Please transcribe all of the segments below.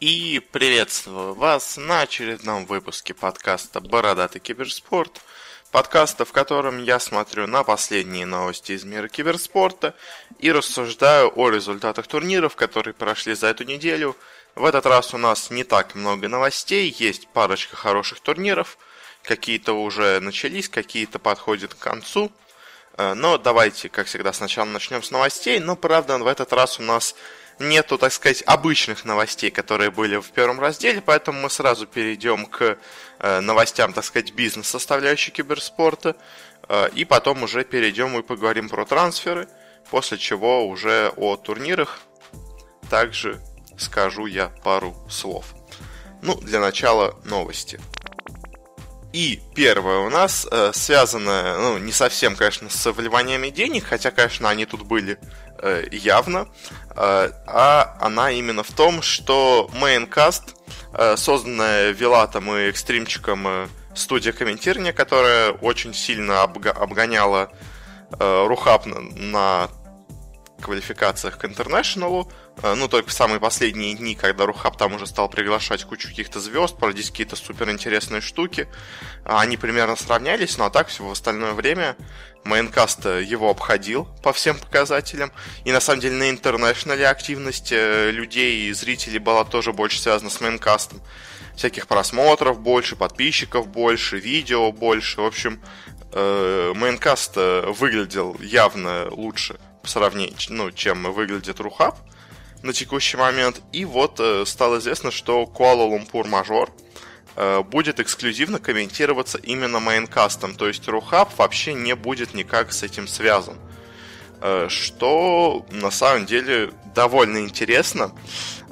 И приветствую вас на очередном выпуске подкаста «Бородатый киберспорт», подкаста, в котором я смотрю на последние новости из мира киберспорта и рассуждаю о результатах турниров, которые прошли за эту неделю. В этот раз у нас не так много новостей, есть парочка хороших турниров, какие-то уже начались, какие-то подходят к концу. Э, но давайте, как всегда, сначала начнем с новостей, но правда в этот раз у нас нету, так сказать, обычных новостей, которые были в первом разделе, поэтому мы сразу перейдем к э, новостям, так сказать, бизнес-составляющей киберспорта, э, и потом уже перейдем и поговорим про трансферы, после чего уже о турнирах также скажу я пару слов. Ну, для начала новости. И первое у нас э, связано, ну, не совсем, конечно, с вливаниями денег, хотя, конечно, они тут были э, явно, а она именно в том, что Maincast, э, созданная Вилатом и экстримчиком э, студия комментирования, которая очень сильно обгоняла э, Рухаб на, квалификациях к интернешнлу, Э, ну, только в самые последние дни, когда Рухаб там уже стал приглашать кучу каких-то звезд, проводить какие-то суперинтересные штуки, они примерно сравнялись, но а так все в остальное время Maincast его обходил по всем показателям. И на самом деле на International е активность э, людей и зрителей была тоже больше связана с Maincast ом. Всяких просмотров больше, подписчиков больше, видео больше. В общем, Maincast э, выглядел явно лучше по сравнению, ну, чем выглядит RuHub на текущий момент. И вот э, стало известно, что Куала-Лумпур Major э, будет эксклюзивно комментироваться именно мейнкастом. То есть Рухаб вообще не будет никак с этим связан. Э, что на самом деле довольно интересно,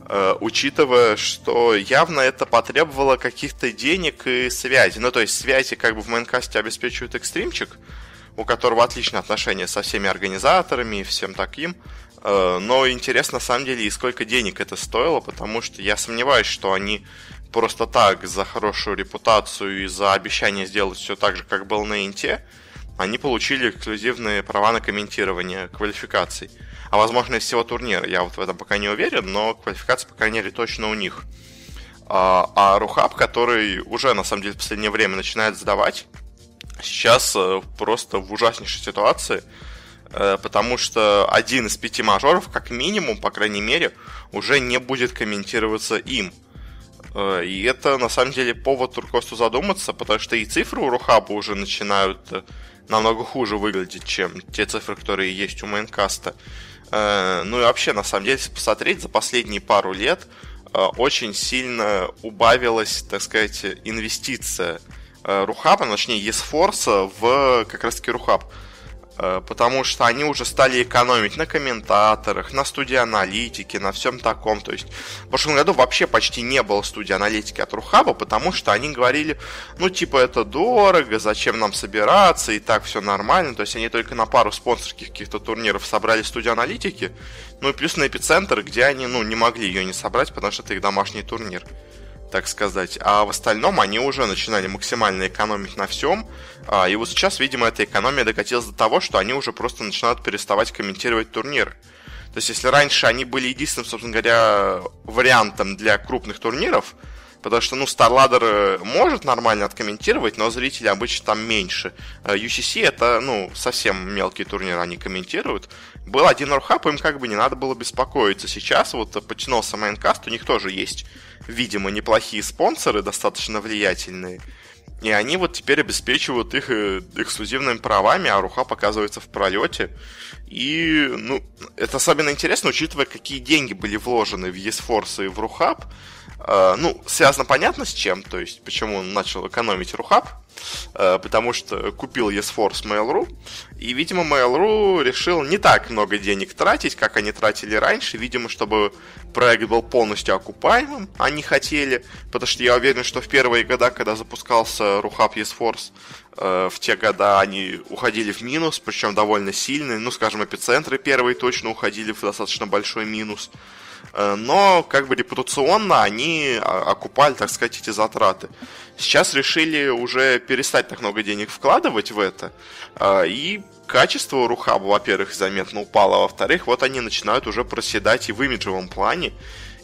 э, учитывая, что явно это потребовало каких-то денег и связи. Ну, то есть связи как бы в мейнкасте обеспечивает экстримчик, у которого отличные отношения со всеми организаторами и всем таким. Э, но интересно, на самом деле, и сколько денег это стоило, потому что я сомневаюсь, что они просто так, за хорошую репутацию и за обещание сделать все так же, как был на Инте, они получили эксклюзивные права на комментирование квалификаций. А возможно, из всего турнира. Я вот в этом пока не уверен, но квалификация, по крайней мере, точно у них. А, а Рухаб, который уже, на самом деле, в последнее время начинает сдавать, сейчас э, просто в ужаснейшей ситуации – Э, потому что один из пяти мажоров, как минимум, по крайней мере, уже не будет комментироваться им. Э, и это, на самом деле, повод Туркосту задуматься, потому что и цифры у Рухаба уже начинают э, намного хуже выглядеть, чем те цифры, которые есть у Майнкаста. Ну и вообще, на самом деле, если посмотреть, за последние пару лет очень сильно убавилась, так сказать, инвестиция Рухаба, точнее, Есфорса в как раз-таки Рухаб. Э, потому что они уже стали экономить на комментаторах, на студии аналитики, на всем таком. То есть в прошлом году вообще почти не было студии аналитики от Рухаба, потому что они говорили, ну типа это дорого, зачем нам собираться, и так все нормально. То есть они только на пару спонсорских каких-то турниров собрали студию аналитики, ну и плюс на эпицентр, где они ну, не могли ее не собрать, потому что это их домашний турнир так сказать. А в остальном они уже начинали максимально экономить на всем. А, и вот сейчас, видимо, эта экономия докатилась до того, что они уже просто начинают переставать комментировать турнир. То есть, если раньше они были единственным, собственно говоря, вариантом для крупных турниров, потому что, ну, StarLadder э, может нормально откомментировать, но зрителей обычно там меньше. UCC а это, ну, совсем мелкие турниры они комментируют. Был один Рухаб, им как бы не надо было беспокоиться. Сейчас вот потянулся Майнкаст, у них тоже есть видимо, неплохие спонсоры, достаточно влиятельные. И они вот теперь обеспечивают их э, эксклюзивными правами, а Руха показывается в пролете. И, ну, это особенно интересно, учитывая, какие деньги были вложены в eSforce и в Рухаб. Э, ну, связано понятно с чем, то есть, почему он начал экономить Рухаб. Э, потому что купил eSforce Mail.ru, и, видимо, Mail.ru решил не так много денег тратить, как они тратили раньше, видимо, чтобы проект был полностью окупаемым, они хотели, потому что я уверен, что в первые года, когда запускался Рухаб eSforce, э, в те года они уходили в минус, причем довольно сильный, ну, скажем, эпицентры первые точно уходили в достаточно большой минус, но как бы репутационно они а, окупали, так сказать, эти затраты. Сейчас решили уже перестать так много денег вкладывать в это, э, и качество у Рухаба, во-первых, заметно упало, а во-вторых, вот они начинают уже проседать и в имиджевом плане,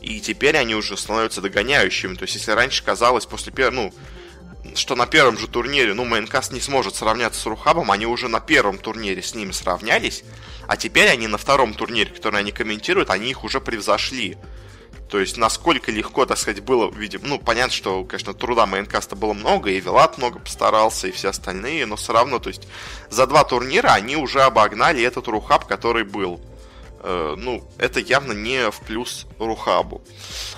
и теперь они уже становятся догоняющими. То есть, если раньше казалось после первого, ну, что на первом же турнире, ну, Maincast не сможет сравняться с RuHub ом, они уже на первом турнире с ними сравнялись, а теперь они на втором турнире, который они комментируют, они их уже превзошли. То есть, насколько легко, так сказать, было, видимо, ну, понятно, что, конечно, труда Maincast а было много, и Вилат много постарался, и все остальные, но все равно, то есть, за два турнира они уже обогнали этот RuHub, который был. Э, ну, это явно не в плюс RuHub у.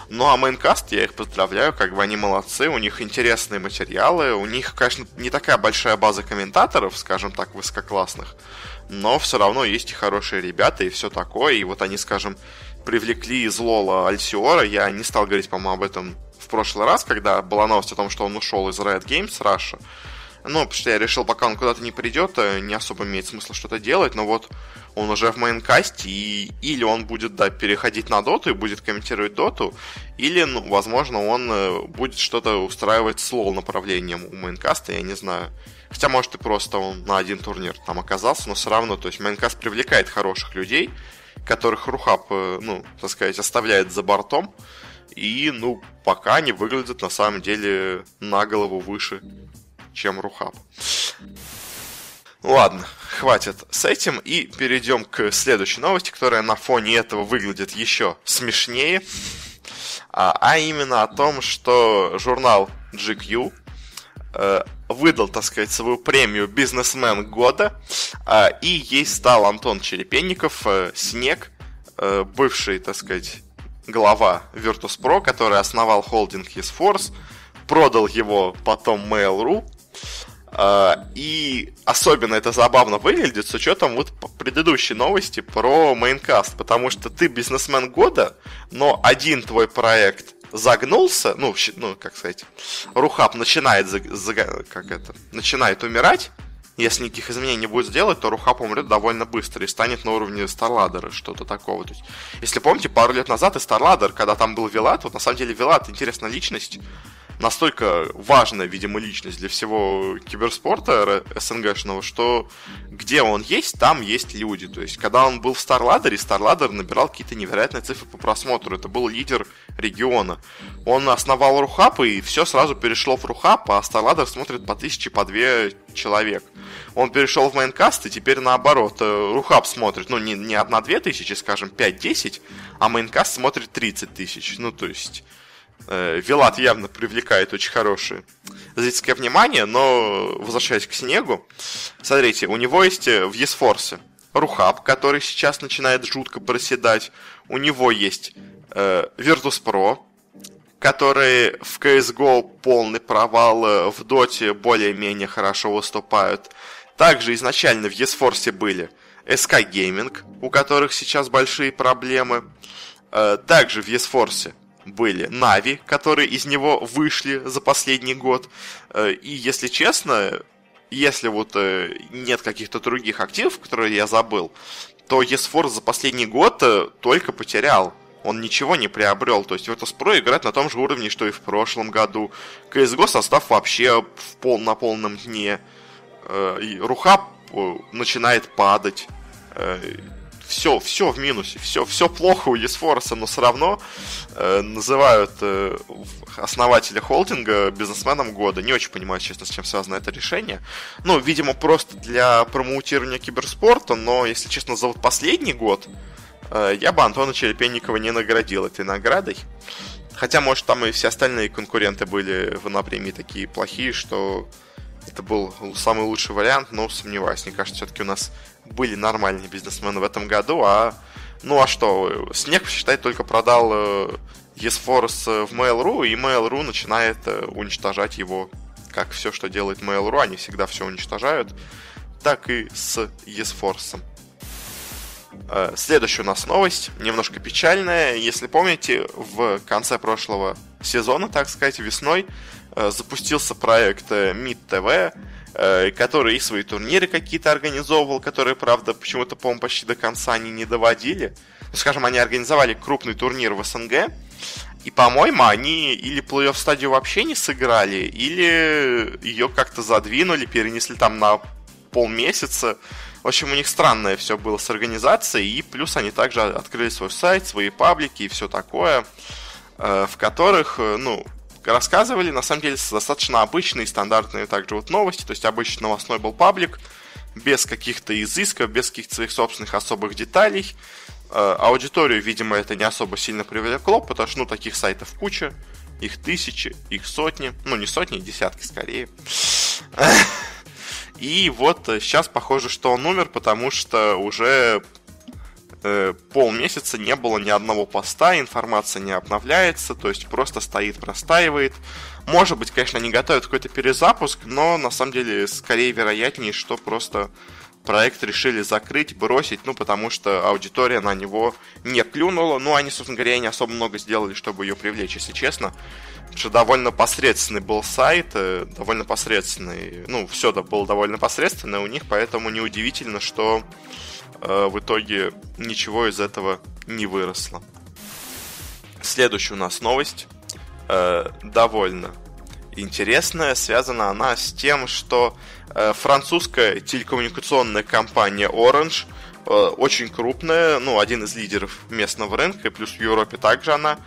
Ну, а Майнкаст, я их поздравляю, как бы они молодцы, у них интересные материалы, у них, конечно, не такая большая база комментаторов, скажем так, высококлассных, но все равно есть и хорошие ребята, и все такое, и вот они, скажем, привлекли из Лола Альсиора, я не стал говорить, по-моему, об этом в прошлый раз, когда была новость о том, что он ушел из Riot Games Russia, ну, потому что я решил, пока он куда-то не придет, э, не особо имеет смысла что-то делать, но вот он уже в мейнкасте, и или он будет, да, переходить на доту и будет комментировать доту, или, ну, возможно, он э, будет что-то устраивать с лол направлением у Maincast а, я не знаю. Хотя, может, и просто он на один турнир там оказался, но все равно, то есть Maincast привлекает хороших людей, которых RuHub, э, ну, так сказать, оставляет за бортом, и, ну, пока они выглядят на самом деле на голову выше чем RuHub. Ладно, хватит с этим и перейдем к следующей новости, которая на фоне этого выглядит еще смешнее. А, а именно о том, что журнал GQ э, выдал, так сказать, свою премию «Бизнесмен года», э, и ей стал Антон Черепенников, э, Снег, э, бывший, так сказать, глава Virtus.pro, который основал холдинг ESForce, продал его потом Mail.ru, и особенно это забавно выглядит с учетом вот предыдущей новости про мейнкаст, потому что ты бизнесмен года, но один твой проект загнулся, ну, ну как сказать, Рухаб начинает, как это, начинает умирать, если никаких изменений не будет сделать, то Рухаб умрет довольно быстро и станет на уровне Старладера, что-то такого. То есть, если помните, пару лет назад и Старладер, когда там был Вилат, вот на самом деле Вилат интересная личность, настолько важная, видимо, личность для всего киберспорта СНГшного, что где он есть, там есть люди. То есть, когда он был в Старладере, Старладер набирал какие-то невероятные цифры по просмотру. Это был лидер региона. Он основал RuHub, и все сразу перешло в RuHub, а StarLadder смотрит по тысяче, по две человек. Он перешел в Maincast, и теперь наоборот. Э, RuHub смотрит, ну, не, не одна-две тысячи, скажем, 5-10, а Maincast смотрит 30 тысяч. Ну, то есть Вилат явно привлекает очень хорошее зрительское внимание, но возвращаясь к снегу, смотрите, у него есть э, в ESforce RuHub, который сейчас начинает жутко проседать. У него есть э, Virtus.pro, которые в CSGO полный провал, э, в Доте более-менее хорошо выступают. Также изначально в Есфорсе были SK Gaming, у которых сейчас большие проблемы. Э, также в Есфорсе были Нави, которые из него вышли за последний год. Э, и, если честно, если вот э, нет каких-то других активов, которые я забыл, то ESForce за последний год э, только потерял. Он ничего не приобрел. То есть Virtus.pro играет на том же уровне, что и в прошлом году. CSGO состав вообще в пол, на полном дне. И Руха начинает падать все, все в минусе, все, все плохо у Есфорса, но все равно э, называют э, основателя холдинга бизнесменом года. Не очень понимаю, честно, с чем связано это решение. Ну, видимо, просто для промоутирования киберспорта, но, если честно, за вот последний год э, я бы Антона Черепенникова не наградил этой наградой. Хотя, может, там и все остальные конкуренты были в напрямии такие плохие, что это был самый лучший вариант, но сомневаюсь. Мне кажется, все-таки у нас были нормальные бизнесмены в этом году, а ну а что, Снег, считай, только продал э, ESForce в Mail.ru, и Mail.ru начинает э, уничтожать его, как все, что делает Mail.ru, они всегда все уничтожают, так и с ESForce. Э, следующая у нас новость, немножко печальная. Если помните, в конце прошлого сезона, так сказать, весной, запустился проект Mid TV, Э, который и свои турниры какие-то организовывал, которые, правда, почему-то, по-моему, почти до конца они не доводили. ну, скажем, они организовали крупный турнир в СНГ, и, по-моему, они или плей-офф стадию вообще не сыграли, или ее как-то задвинули, перенесли там на полмесяца. В общем, у них странное все было с организацией, и плюс они также открыли свой сайт, свои паблики и все такое, э, в которых, э, ну, рассказывали, на самом деле, достаточно обычные, стандартные также вот новости, то есть обычный новостной был паблик, без каких-то изысков, без каких-то своих собственных особых деталей, Э, аудиторию, видимо, это не особо сильно привлекло, потому что, ну, таких сайтов куча, их тысячи, их сотни, ну, не сотни, десятки скорее. И вот сейчас похоже, что он умер, потому что уже э, полмесяца не было ни одного поста, информация не обновляется, то есть просто стоит, простаивает. Может быть, конечно, они готовят какой-то перезапуск, но на самом деле скорее вероятнее, что просто проект решили закрыть, бросить, ну, потому что аудитория на него не клюнула. Ну, они, собственно говоря, не особо много сделали, чтобы ее привлечь, если честно. Потому что довольно посредственный был сайт, э, довольно посредственный, ну, все да, было довольно посредственное у них, поэтому неудивительно, что э, в итоге ничего из этого не выросло. Следующая у нас новость, э, довольно интересная, связана она с тем, что Э, французская телекоммуникационная компания Orange, э, очень крупная, ну, один из лидеров местного рынка, плюс в Европе также она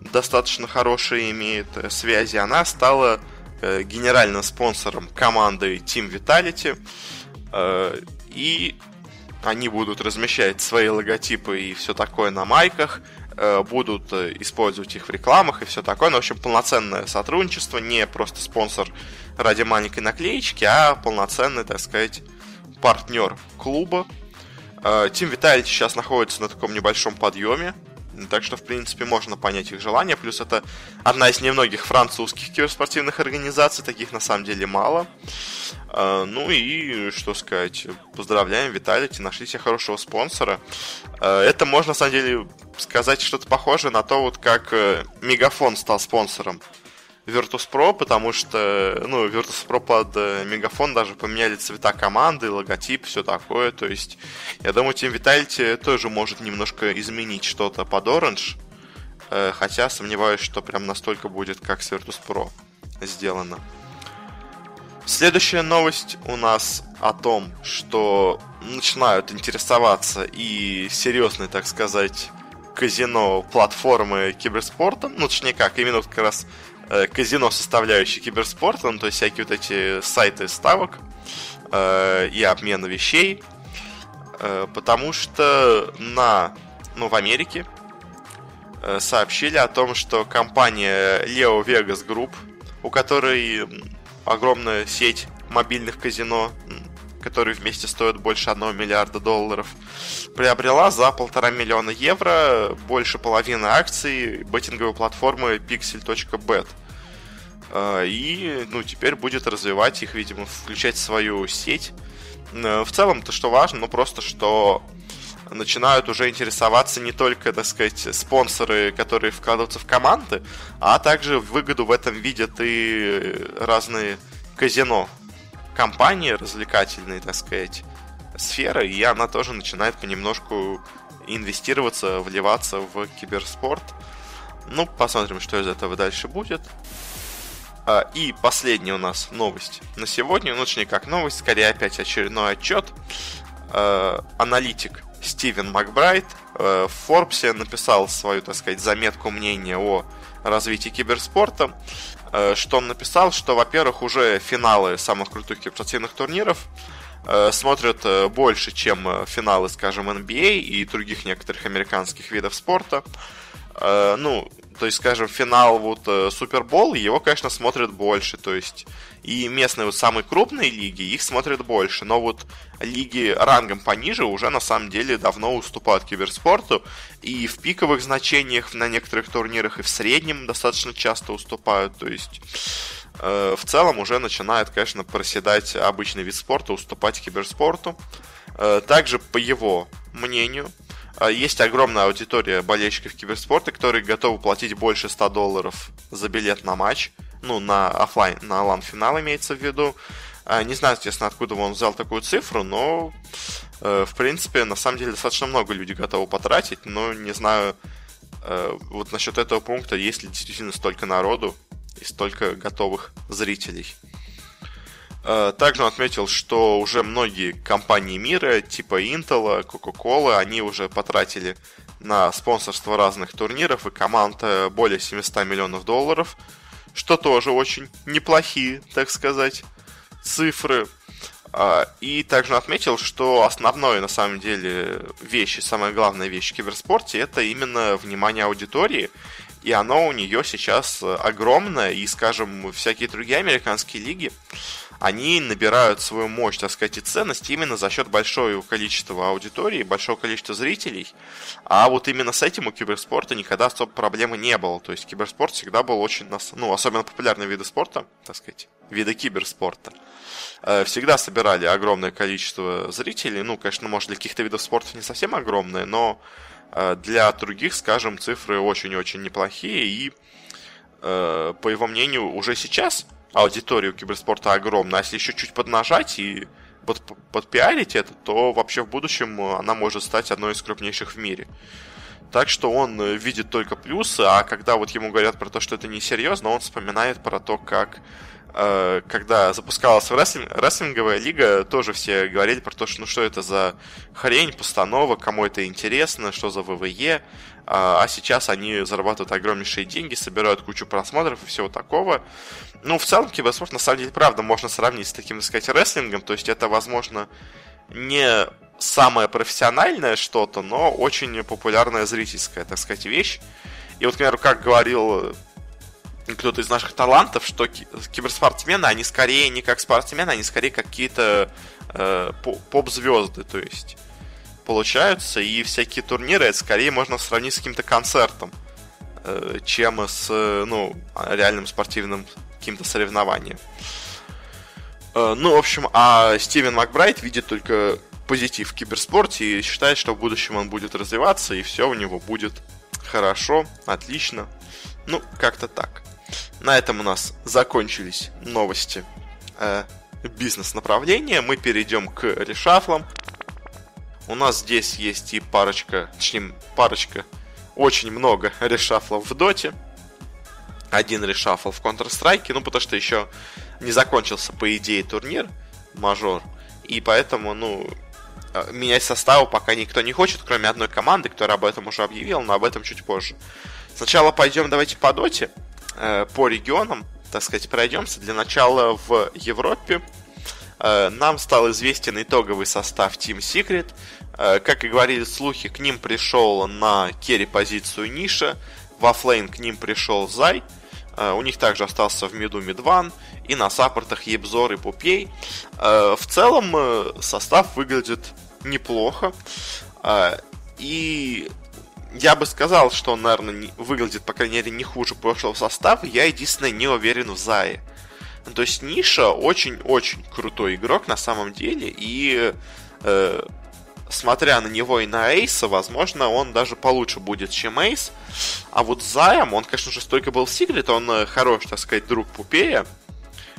достаточно хорошие имеет э, связи. Она стала генеральным спонсором команды Team Vitality. И они будут размещать свои логотипы и все такое на майках, будут использовать их в рекламах и все такое. Ну, в общем, полноценное сотрудничество, не просто спонсор ради маленькой наклеечки, а полноценный, так сказать, партнер клуба. Э, Тим Виталий сейчас находится на таком небольшом подъеме, так что, в принципе, можно понять их желание. Плюс это одна из немногих французских киберспортивных организаций, таких на самом деле мало. Э, ну и, что сказать, поздравляем, Виталити, нашли себе хорошего спонсора. Э, это можно, на самом деле, сказать что-то похожее на то, вот как Мегафон стал спонсором Virtus Pro, потому что, ну, Virtus Pro под э, Мегафон даже поменяли цвета команды, логотип, все такое. То есть, я думаю, Team Vitality тоже может немножко изменить что-то под Orange. Э, хотя сомневаюсь, что прям настолько будет, как с Virtus Pro сделано. Следующая новость у нас о том, что начинают интересоваться и серьезные, так сказать, казино платформы киберспортом, ну, точнее как, именно как раз казино составляющей киберспорта, ну, то есть всякие вот эти сайты ставок э, и обмена вещей, э, потому что на, ну, в Америке э, сообщили о том, что компания Leo Vegas Group, у которой огромная сеть мобильных казино, которые вместе стоят больше 1 миллиарда долларов, приобрела за полтора миллиона евро больше половины акций беттинговой платформы pixel.bet. А, и, ну, теперь будет развивать их, видимо, включать в свою сеть. Э, в целом-то что важно, ну, просто что начинают уже интересоваться не только, так сказать, спонсоры, которые вкладываются в команды, а также выгоду в этом видят и разные казино компании развлекательные, так сказать, сферы, и она тоже начинает понемножку инвестироваться, вливаться в киберспорт. Ну, посмотрим, что из этого дальше будет. А, и последняя у нас новость на сегодня, ну, точнее, как новость, скорее опять очередной отчет. А, аналитик Стивен Макбрайт а, в Форбсе написал свою, так сказать, заметку мнения о развитии киберспорта. Что он написал, что, во-первых, уже финалы самых крутых киберспортивных турниров смотрят больше, чем финалы, скажем, NBA и других некоторых американских видов спорта. Ну, то есть, скажем, финал вот Супербол, его, конечно, смотрят больше, то есть и местные вот самые крупные лиги, их смотрят больше, но вот лиги рангом пониже уже на самом деле давно уступают киберспорту, и в пиковых значениях на некоторых турнирах, и в среднем достаточно часто уступают, то есть э, в целом уже начинает, конечно, проседать обычный вид спорта, уступать киберспорту. Э, также, по его мнению, э, есть огромная аудитория болельщиков киберспорта, которые готовы платить больше 100 долларов за билет на матч, ну, на офлайн, на лан финал имеется в виду. А, не знаю, естественно, откуда он взял такую цифру, но э, в принципе, на самом деле, достаточно много людей готовы потратить, но не знаю, э, вот насчет этого пункта, есть ли действительно столько народу и столько готовых зрителей. Э, также он отметил, что уже многие компании мира, типа Intel, Coca-Cola, они уже потратили на спонсорство разных турниров и команд э, более 700 миллионов долларов, что тоже очень неплохие, так сказать, цифры. А, и также он отметил, что основное на самом деле вещь, самая главная вещь в киберспорте это именно внимание аудитории и оно у нее сейчас э, огромное, и, скажем, всякие другие американские лиги, они набирают свою мощь, так сказать, и ценность именно за счет большого количества аудитории, большого количества зрителей. А вот именно с этим у киберспорта никогда особо проблемы не было. То есть киберспорт всегда был очень, ну, особенно популярные виды спорта, так сказать, виды киберспорта э, всегда собирали огромное количество зрителей. Ну, конечно, может, для каких-то видов спорта не совсем огромное, но Э, для других, скажем, цифры очень-очень неплохие, и, э, по его мнению, уже сейчас аудитория у киберспорта огромная, а если еще чуть поднажать и под, подпиарить это, то вообще в будущем она может стать одной из крупнейших в мире. Так что он видит только плюсы, а когда вот ему говорят про то, что это несерьезно, он вспоминает про то, как Э, когда запускалась рестлинг, рестлинговая лига, тоже все говорили про то, что ну что это за хрень, постанова, кому это интересно, что за ВВЕ. А, а сейчас они зарабатывают огромнейшие деньги, собирают кучу просмотров и всего такого. Ну, в целом, киберспорт, на самом деле, правда, можно сравнить с таким, так сказать, рестлингом. То есть это, возможно, не самое профессиональное что-то, но очень популярная зрительская, так сказать, вещь. И вот, например, как говорил кто-то из наших талантов, что киберспортсмены, они скорее не как спортсмены, они скорее какие-то э, поп-звезды, то есть получаются, и всякие турниры это скорее можно сравнить с каким-то концертом, э, чем с ну, реальным спортивным каким-то соревнованием. Э, ну, в общем, а Стивен Макбрайт видит только позитив в киберспорте и считает, что в будущем он будет развиваться, и все у него будет хорошо, отлично. Ну, как-то так. На этом у нас закончились новости э, бизнес-направления. Мы перейдем к решафлам. У нас здесь есть и парочка, точнее, парочка, очень много решафлов в доте. Один решафл в Counter-Strike, ну, потому что еще не закончился, по идее, турнир, мажор. И поэтому, ну, э, менять составы пока никто не хочет, кроме одной команды, которая об этом уже объявила, но об этом чуть позже. Сначала пойдем давайте по доте. Э, по регионам, так сказать, пройдемся. Для начала в Европе э, нам стал известен итоговый состав Team Secret. Э, как и говорили слухи, к ним пришел на carry позицию Nisha, в offlane к ним пришел Zai, у них также остался в миду MidOne и на саппортах YapzOr и Puppey. В целом состав выглядит неплохо. И я бы сказал, что он, наверное, не, выглядит, по крайней мере, не хуже прошлого состава. Я единственное не уверен в Зае. То есть Ниша очень-очень крутой игрок на самом деле. И э, смотря на него и на Эйса, возможно, он даже получше будет, чем Эйс. А вот Заем, он, конечно же, столько был Сиглет, он э, хорош, так сказать, друг Пупея.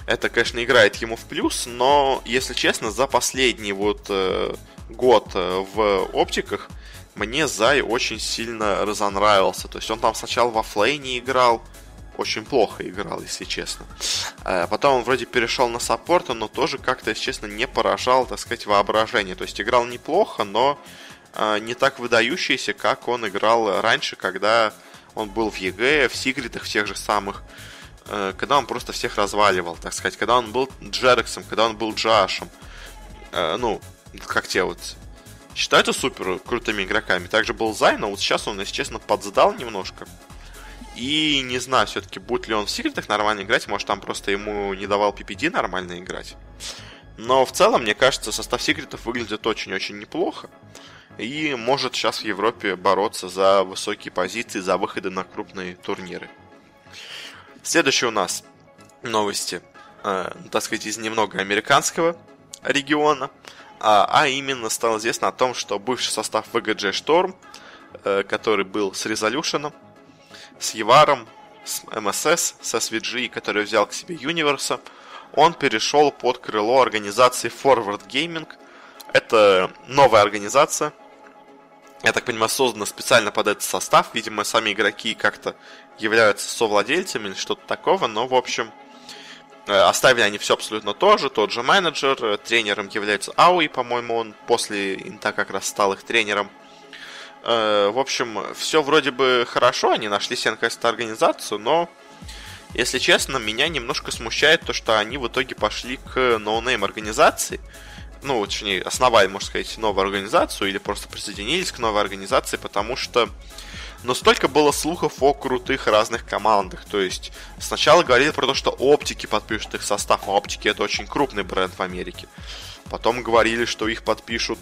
Это, конечно, играет ему в плюс, но, если честно, за последний вот э, год э, в OpTic ах мне Zai очень сильно разонравился. То есть он там сначала в offlane е играл, очень плохо играл, если честно. А потом он вроде перешел на саппорта, но тоже как-то, если честно, не поражал, так сказать, воображение. То есть играл неплохо, но а, не так выдающийся, как он играл раньше, когда он был в EG, в Сигритах, в тех же самых, э, когда он просто всех разваливал, так сказать, когда он был JerAx ом, когда он был Джашем. Э, ну, как те вот считаются супер крутыми игроками. Также был Зай, но вот сейчас он, если честно, подсдал немножко. И не знаю, все-таки будет ли он в секретах нормально играть, может там просто ему не давал PPD нормально играть. Но в целом, мне кажется, состав секретов выглядит очень-очень неплохо. И может сейчас в Европе бороться за высокие позиции, за выходы на крупные турниры. Следующие у нас новости, э, так сказать, из немного американского региона а, а именно стало известно о том, что бывший состав VGG Storm, э, который был с Resolution, с Еваром, с MSS, с SVG, который взял к себе Universe, он перешел под крыло организации Forward Gaming. Это новая организация. Я так понимаю, создана специально под этот состав. Видимо, сами игроки как-то являются совладельцами или что-то такого. Но, в общем, оставили они все абсолютно то же. Тот же менеджер. Тренером является Aui, по-моему, он после Инта как раз стал их тренером. Э, в общем, все вроде бы хорошо. Они нашли себе наконец-то организацию, но если честно, меня немножко смущает то, что они в итоге пошли к no-name организации. Ну, точнее, основали, можно сказать, новую организацию или просто присоединились к новой организации, потому что но столько было слухов о крутых разных командах. То есть сначала говорили про то, что оптики подпишут их состав, а оптики это очень крупный бренд в Америке. Потом говорили, что их подпишут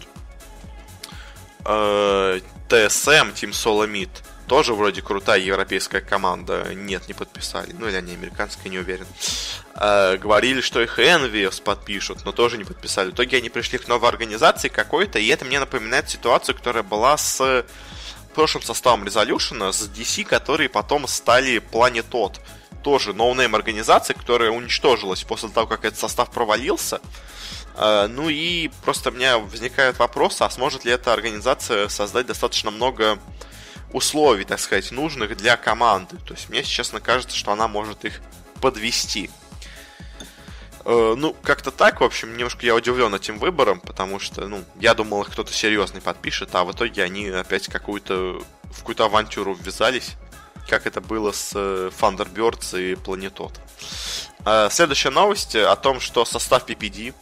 э, TSM, Team Solomid тоже вроде крутая европейская команда. Нет, не подписали. Ну или они американская, не уверен. Э, говорили, что их Envious подпишут, но тоже не подписали. В итоге они пришли к новой организации какой-то, и это мне напоминает ситуацию, которая была с прошлым составом Resolution, с DC, которые потом стали Planet Odd. Тоже no-name организация, которая уничтожилась после того, как этот состав провалился. Э, ну и просто у меня возникает вопрос, а сможет ли эта организация создать достаточно много условий, так сказать, нужных для команды. То есть мне, честно, кажется, что она может их подвести. Э, ну, как-то так, в общем, немножко я удивлен этим выбором, потому что, ну, я думал, их кто-то серьезный подпишет, а в итоге они опять какую-то в какую-то авантюру ввязались, как это было с э, Thunderbirds и Planetot. Э, следующая новость о том, что состав PPD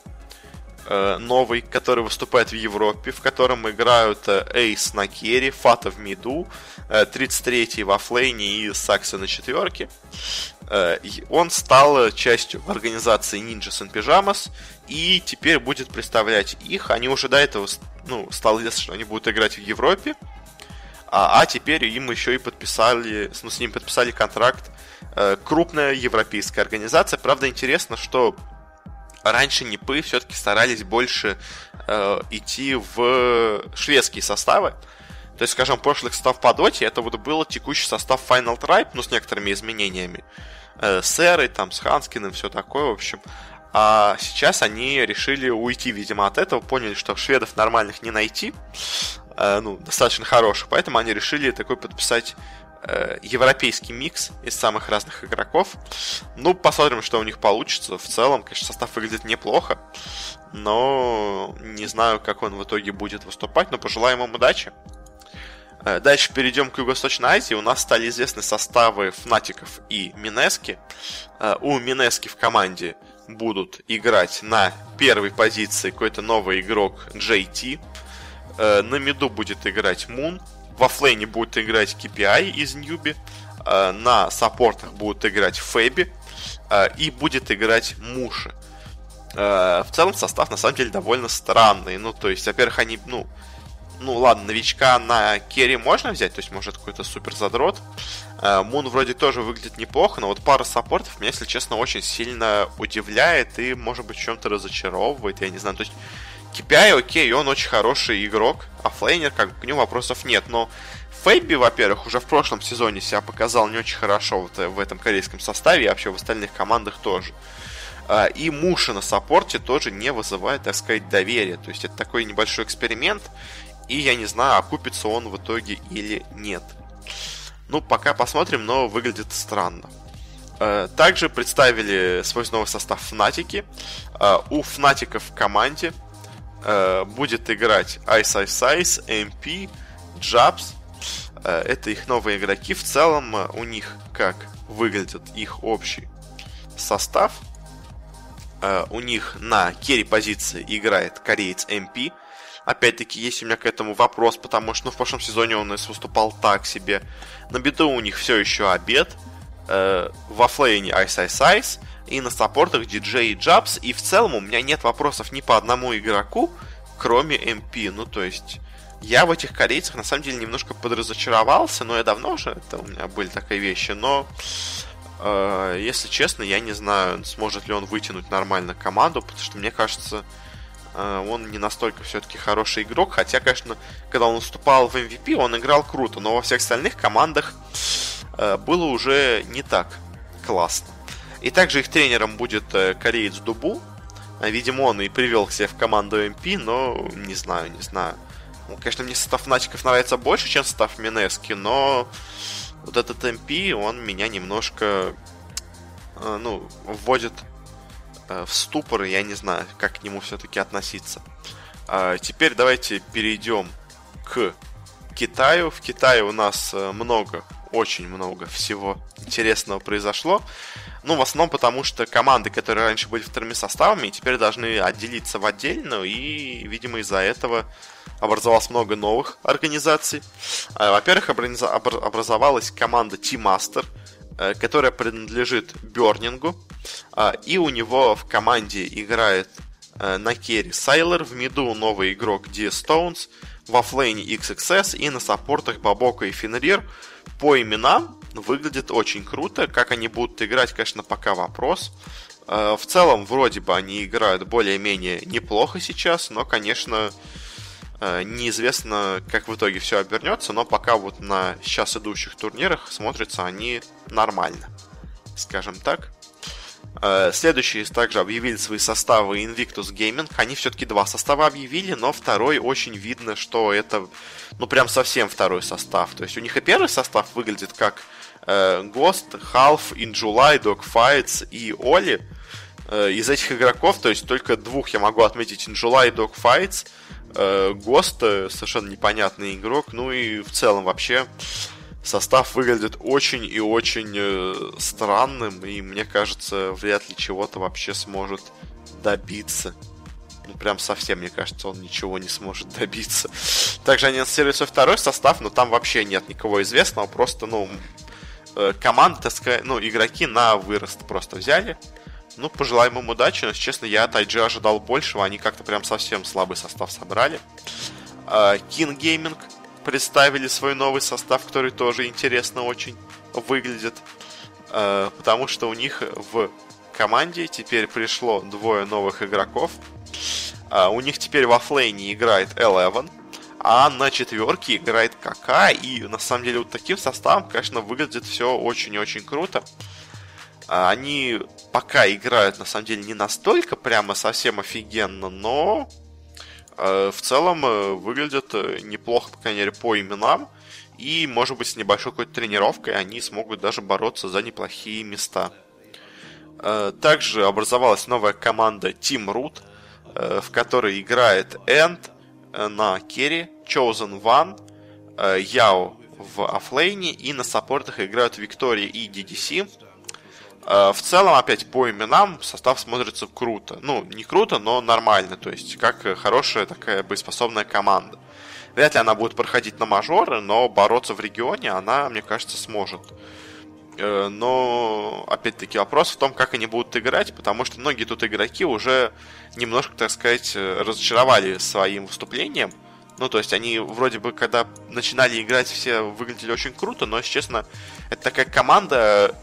новый, который выступает в Европе, в котором играют Эйс на керри, Фата в миду, 33-й во флейне и Сакса на четверке. Э, он стал частью организации Ninjas and Pyjamas и теперь будет представлять их. Они уже до этого, ну, стало известно, что они будут играть в Европе, а, а теперь им еще и подписали, ну, с ним подписали контракт э, крупная европейская организация. Правда, интересно, что раньше НИПы все-таки старались больше э, идти в шведские составы. То есть, скажем, прошлый состав по доте, это вот был текущий состав Final Tribe, ну, с некоторыми изменениями. Э, с Эрой, там, с Ханскиным, все такое, в общем. А сейчас они решили уйти, видимо, от этого, поняли, что шведов нормальных не найти, э, ну, достаточно хороших, поэтому они решили такой подписать Э, европейский микс из самых разных игроков. Ну, посмотрим, что у них получится. В целом, конечно, состав выглядит неплохо, но не знаю, как он в итоге будет выступать, но пожелаем им удачи. Э, дальше перейдем к Юго-Восточной Азии. У нас стали известны составы Фнатиков и Минески. Э, у Минески в команде будут играть на первой позиции какой-то новый игрок JT. На миду будет играть Мун. Во флейне будет играть KPI из Ньюби. Э, на саппортах будут играть Фэби. Э, и будет играть Муши. Э, в целом состав на самом деле довольно странный. Ну, то есть, во-первых, они, ну, ну ладно, новичка на керри можно взять, то есть может какой-то супер задрот. Мун вроде тоже выглядит неплохо, но вот пара саппортов меня, если честно, очень сильно удивляет и, может быть, чем-то разочаровывает, я не знаю. То есть KPI, окей, он очень хороший игрок, а флейнер, как к нему вопросов нет, но Фейби, во-первых, уже в прошлом сезоне себя показал не очень хорошо вот в этом корейском составе, и вообще в остальных командах тоже. А, и Муша на саппорте тоже не вызывает, так сказать, доверия. То есть это такой небольшой эксперимент, и я не знаю, окупится он в итоге или нет. Ну, пока посмотрим, но выглядит странно. А, также представили свой новый состав Фнатики. А, у Фнатиков в команде э, будет играть Ice Ice Ice, MP, Jabs. Э, это их новые игроки. В целом э, у них как выглядит их общий состав. Э, у них на керри позиции играет кореец MP. Опять-таки, есть у меня к этому вопрос, потому что ну, в прошлом сезоне он выступал так себе. На беду у них все еще обед. Э, во флейне Ice Ice Ice и на саппортах DJ и Jabs. И в целом у меня нет вопросов ни по одному игроку, кроме MP. Ну, то есть, я в этих корейцах на самом деле немножко подразочаровался, но я давно уже, это у меня были такие вещи, но э, если честно, я не знаю, сможет ли он вытянуть нормально команду, потому что мне кажется, он не настолько все-таки хороший игрок, хотя, конечно, когда он выступал в MVP, он играл круто, но во всех остальных командах э, было уже не так классно. И также их тренером будет э, кореец DuBu. Видимо, он и привел к себе в команду MP, но не знаю, не знаю. Ну, конечно, мне состав Fnatic ов нравится больше, чем состав Mineski, но вот этот MP, он меня немножко, ну, вводит в ступор, и я не знаю, как к нему все-таки относиться. А теперь давайте перейдем к Китаю. В Китае у нас много очень много всего интересного произошло. Ну, в основном потому, что команды, которые раньше были вторыми составами, теперь должны отделиться в отдельную, и, видимо, из-за этого образовалось много новых организаций. А, во-первых, образовалась команда Team Master, э, которая принадлежит Бернингу, а, и у него в команде играет э, на керри Сайлер, в миду новый игрок D Stones, во флейне XXS и на саппортах Бабока и Фенрир – по именам выглядит очень круто. Как они будут играть, конечно, пока вопрос. Э, в целом, вроде бы они играют более-менее неплохо сейчас, но, конечно, э, неизвестно, как в итоге все обернется, но пока вот на сейчас идущих турнирах смотрятся они нормально, скажем так. Э, следующие также объявили свои составы Invictus Gaming. Они все-таки два состава объявили, но второй очень видно, что это, ну, прям совсем второй состав. То есть у них и первый состав выглядит как э, Ghost, Half, In Dogfights и. Э, из этих игроков, то есть только двух я могу отметить In и Dogfights. Э, э, совершенно непонятный игрок. Ну и в целом вообще состав выглядит очень и очень э, странным, и мне кажется, вряд ли чего-то вообще сможет добиться. Ну, прям совсем, мне кажется, он ничего не сможет добиться. Также они анонсировали свой второй состав, но там вообще нет никого известного, просто, ну, э, команда, так сказать, ну, игроки на вырост просто взяли. Ну, пожелаем им удачи, но, честно, я от IG ожидал большего, они как-то прям совсем слабый состав собрали. Э, King Gaming представили свой новый состав, который тоже интересно очень выглядит. Э, потому что у них в команде теперь пришло двое новых игроков. Э, у них теперь во флейне играет Eleven, а на четверке играет КК. И на самом деле вот таким составом, конечно, выглядит все очень-очень круто. Они пока играют, на самом деле, не настолько прямо совсем офигенно, но Э, в целом э, выглядят э, неплохо, по крайней мере, по именам. И, может быть, с небольшой какой-то тренировкой они смогут даже бороться за неплохие места. Также образовалась новая команда Team Root, в которой играет Энд на керри, Chosen One, Яо в оффлейне и на саппортах играют Виктория и DDC. Э, в целом, опять по именам, состав смотрится круто. Ну, не круто, но нормально. То есть, как хорошая такая боеспособная команда. Вряд ли она будет проходить на мажоры, но бороться в регионе она, мне кажется, сможет. Э, но, опять-таки, вопрос в том, как они будут играть, потому что многие тут игроки уже немножко, так сказать, разочаровали своим выступлением. Ну, то есть они вроде бы, когда начинали играть, все выглядели очень круто, но, если честно, это такая команда,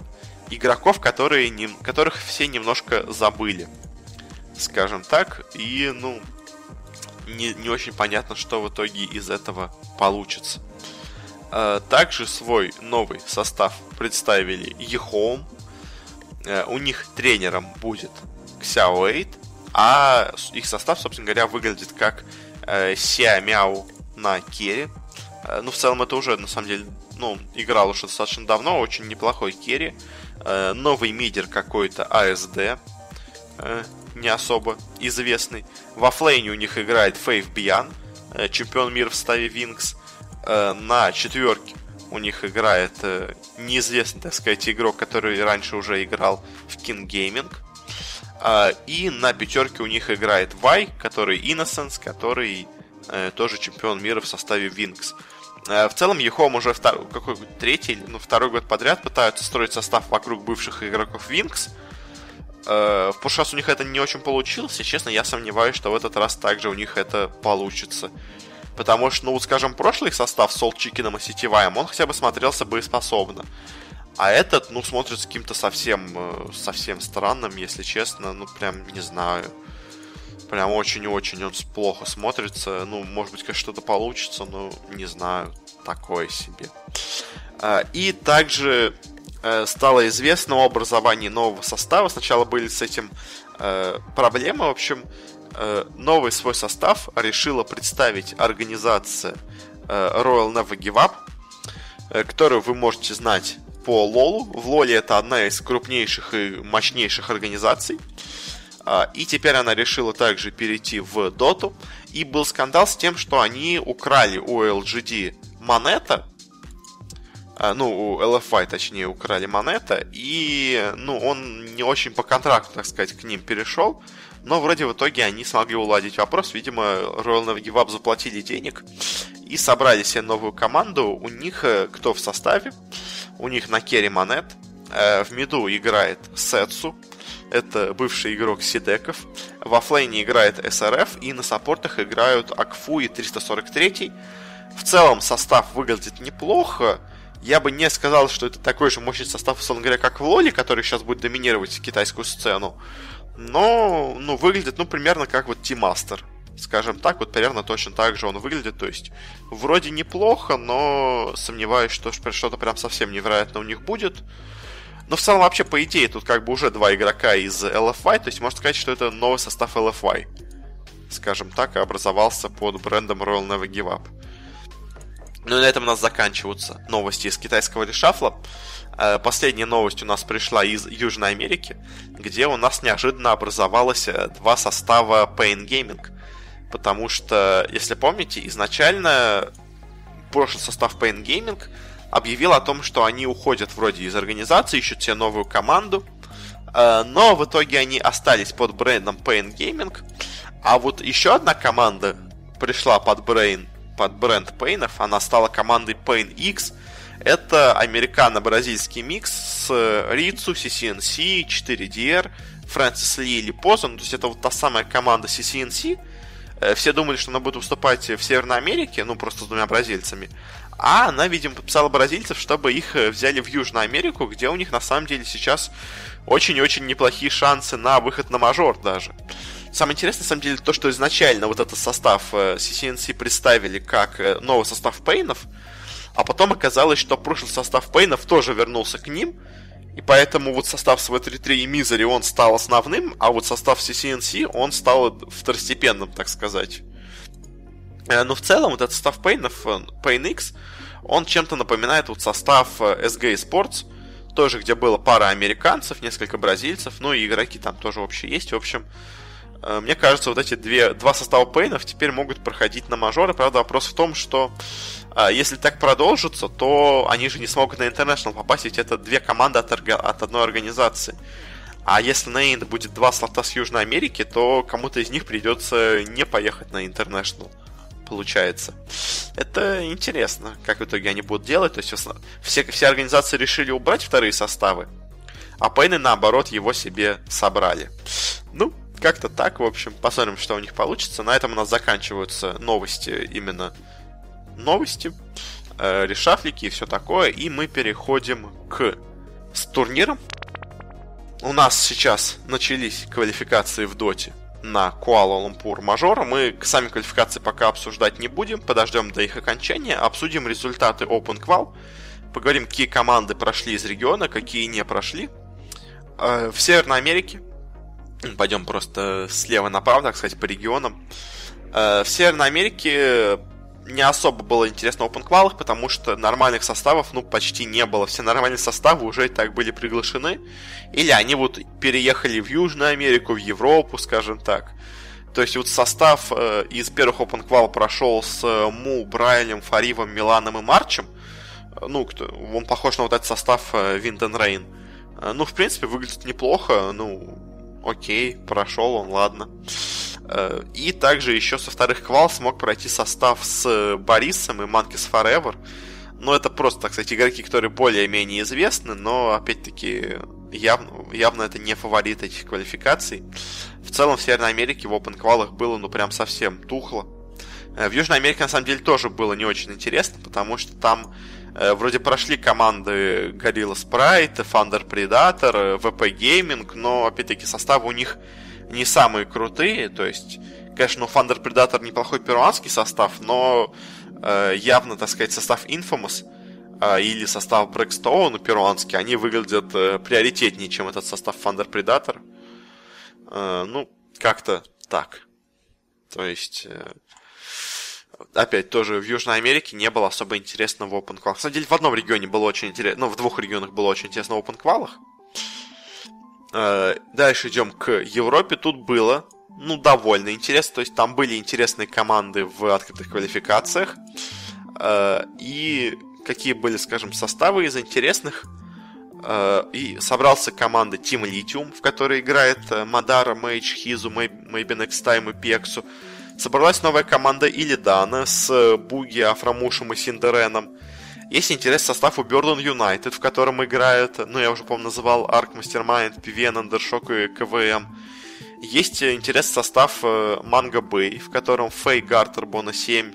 игроков, которые не, которых все немножко забыли, скажем так, и, ну, не, не очень понятно, что в итоге из этого получится. А, также свой новый состав представили EHOME. А, у них тренером будет 8, а их состав, собственно говоря, выглядит как э, Ся Мяу на carry. Э, ну, в целом, это уже, на самом деле, ну, играл уже достаточно давно, очень неплохой carry. Э, новый мидер какой-то ASD, э, не особо известный. Во флейне у них играет Фейв Бьян, э, чемпион мира в ставе Винкс. На четверке у них играет неизвестный, так сказать, игрок, который раньше уже играл в King Gaming. И на пятерке у них играет Вай, который Innocence, который тоже чемпион мира в составе Винкс. В целом, Ехом уже второй, какой третий, ну, второй год подряд пытаются строить состав вокруг бывших игроков Винкс. Э, в прошлый раз у них это не очень получилось, и, честно, я сомневаюсь, что в этот раз также у них это получится. Потому что, ну, вот, скажем, прошлый их состав с Солт Чикином и Сетеваем, он хотя бы смотрелся боеспособно. А этот, ну, смотрится каким-то совсем, э, совсем странным, если честно, ну, прям не знаю. Прям очень-очень он плохо смотрится. Ну, может быть, конечно, что-то получится, но не знаю. Такое себе. А, и также э, стало известно о образовании нового состава. Сначала были с этим Э, проблема, в общем, э, новый свой состав решила представить организация Royal Never Give Up, которую вы можете знать по Лолу. В Лоле это одна из крупнейших и мощнейших организаций. А, и теперь она решила также перейти в Доту. И был скандал с тем, что они украли у LGD монета, а, ну, у LFY, точнее, украли монета, и, ну, он не очень по контракту, так сказать, к ним перешел, но вроде в итоге они смогли уладить вопрос, видимо, Royal Up заплатили денег и собрали себе новую команду, у них э, кто в составе, у них на керри монет, э, в миду играет Сетсу, это бывший игрок Сидеков. Во флейне играет СРФ, и на саппортах играют Акфу и 343. В целом состав выглядит неплохо. Я бы не сказал, что это такой же мощный состав, условно говоря, как в Лоле, который сейчас будет доминировать китайскую сцену. Но, ну, выглядит, ну, примерно как вот Тимастер. Скажем так, вот примерно точно так же он выглядит. То есть, вроде неплохо, но сомневаюсь, что что-то прям совсем невероятно у них будет. Но в целом вообще, по идее, тут как бы уже два игрока из LFY, то есть можно сказать, что это новый состав LFY. Скажем так, образовался под брендом Royal Never Give Up. Ну и на этом у нас заканчиваются новости из китайского решафла. Э, последняя новость у нас пришла из Южной Америки, где у нас неожиданно образовалось э, два состава Pain Gaming. Потому что, если помните, изначально прошлый состав Pain Gaming объявил о том, что они уходят вроде из организации, ищут себе новую команду, э, но в итоге они остались под брендом Pain Gaming, а вот еще одна команда пришла под, брейн, под бренд Pain, она стала командой Pain X, это американо-бразильский микс с Рицу, CCNC, 4DR, Фрэнсис Ли или Позон, то есть это вот та самая команда CCNC, э, все думали, что она будет выступать в Северной Америке, ну просто с двумя бразильцами. А она, видимо, подписала бразильцев, чтобы их э, взяли в Южную Америку, где у них на самом деле сейчас очень-очень неплохие шансы на выход на мажор даже. Самое интересное, на самом деле, то, что изначально вот этот состав CCNC э, представили как э, новый состав Пейнов, а потом оказалось, что прошлый состав Пейнов тоже вернулся к ним, и поэтому вот состав SV33 и Мизери, он стал основным, а вот состав CCNC, он стал второстепенным, так сказать. Э, но в целом вот этот состав Пейнов, Pain X, он чем-то напоминает вот состав SG Sports, тоже где было пара американцев, несколько бразильцев, ну и игроки там тоже вообще есть. В общем, э, мне кажется, вот эти две, два состава Пейнов теперь могут проходить на мажоры. Правда, вопрос в том, что э, если так продолжится, то они же не смогут на International попасть, ведь это две команды от, от одной организации. А если на Инд будет два слота с Южной Америки, то кому-то из них придется не поехать на International получается. Это интересно, как в итоге они будут делать. То есть все, все организации решили убрать вторые составы, а Пейны, наоборот, его себе собрали. Ну, как-то так, в общем, посмотрим, что у них получится. На этом у нас заканчиваются новости, именно новости, э, решафлики и все такое. И мы переходим к с турнирам. У нас сейчас начались квалификации в доте на Куала-Лумпур мажора. Мы сами квалификации пока обсуждать не будем, подождем до их окончания, обсудим результаты Open Qual, поговорим, какие команды прошли из региона, какие не прошли. Э, в Северной Америке, пойдем просто слева направо, так сказать, по регионам. Э, в Северной Америке не особо было интересно в OpenQual, потому что нормальных составов, ну, почти не было. Все нормальные составы уже и так были приглашены. Или они вот переехали в Южную Америку, в Европу, скажем так. То есть вот состав э, из первых OpenQual прошел с э, Му, Брайлем, Фаривом, Миланом и Марчем. Э, ну, кто, он похож на вот этот состав э, and Rain. Э, ну, в принципе, выглядит неплохо. Ну, окей, прошел он, ладно. Э, и также еще со вторых квал смог пройти состав с Борисом и Monkeys Forever. Ну, это просто, так сказать, игроки, которые более-менее известны, но, опять-таки, явно, явно это не фаворит этих квалификаций. В целом, в Северной Америке в Open квалах было, ну, прям совсем тухло. Э, в Южной Америке, на самом деле, тоже было не очень интересно, потому что там э, вроде прошли команды Gorilla Sprite, Thunder Predator, VP Gaming, но, опять-таки, составы у них не самые крутые. То есть, конечно, у Thunder Predator неплохой перуанский состав, но э, явно, так сказать, состав Infamous э, или состав Blackstone перуанский, они выглядят э, приоритетнее, чем этот состав Thunder Predator. Э, ну, как-то так. То есть, э, опять тоже в Южной Америке не было особо интересно в open квалах. На самом деле, в одном регионе было очень интересно, ну, в двух регионах было очень интересно в open квалах. Э, дальше идем к Европе. Тут было, ну, довольно интересно. То есть, там были интересные команды в открытых квалификациях. Э, и какие были, скажем, составы из интересных. Э, и собрался команда Team Lithium, в которой играет Мадара, Мейдж, Хизу, Maybe Next Time и Пексу. Собралась новая команда Илидана с Буги, Афрамушем и Синдереном. Есть интересный состав у Бёрден Юнайтед, в котором играет, ну, я уже, по-моему, называл Арк Мастермайнд, PVN, Андершок и КВМ. Есть интересный состав Манго Бэй, в котором Фей, Гартер, Бона 7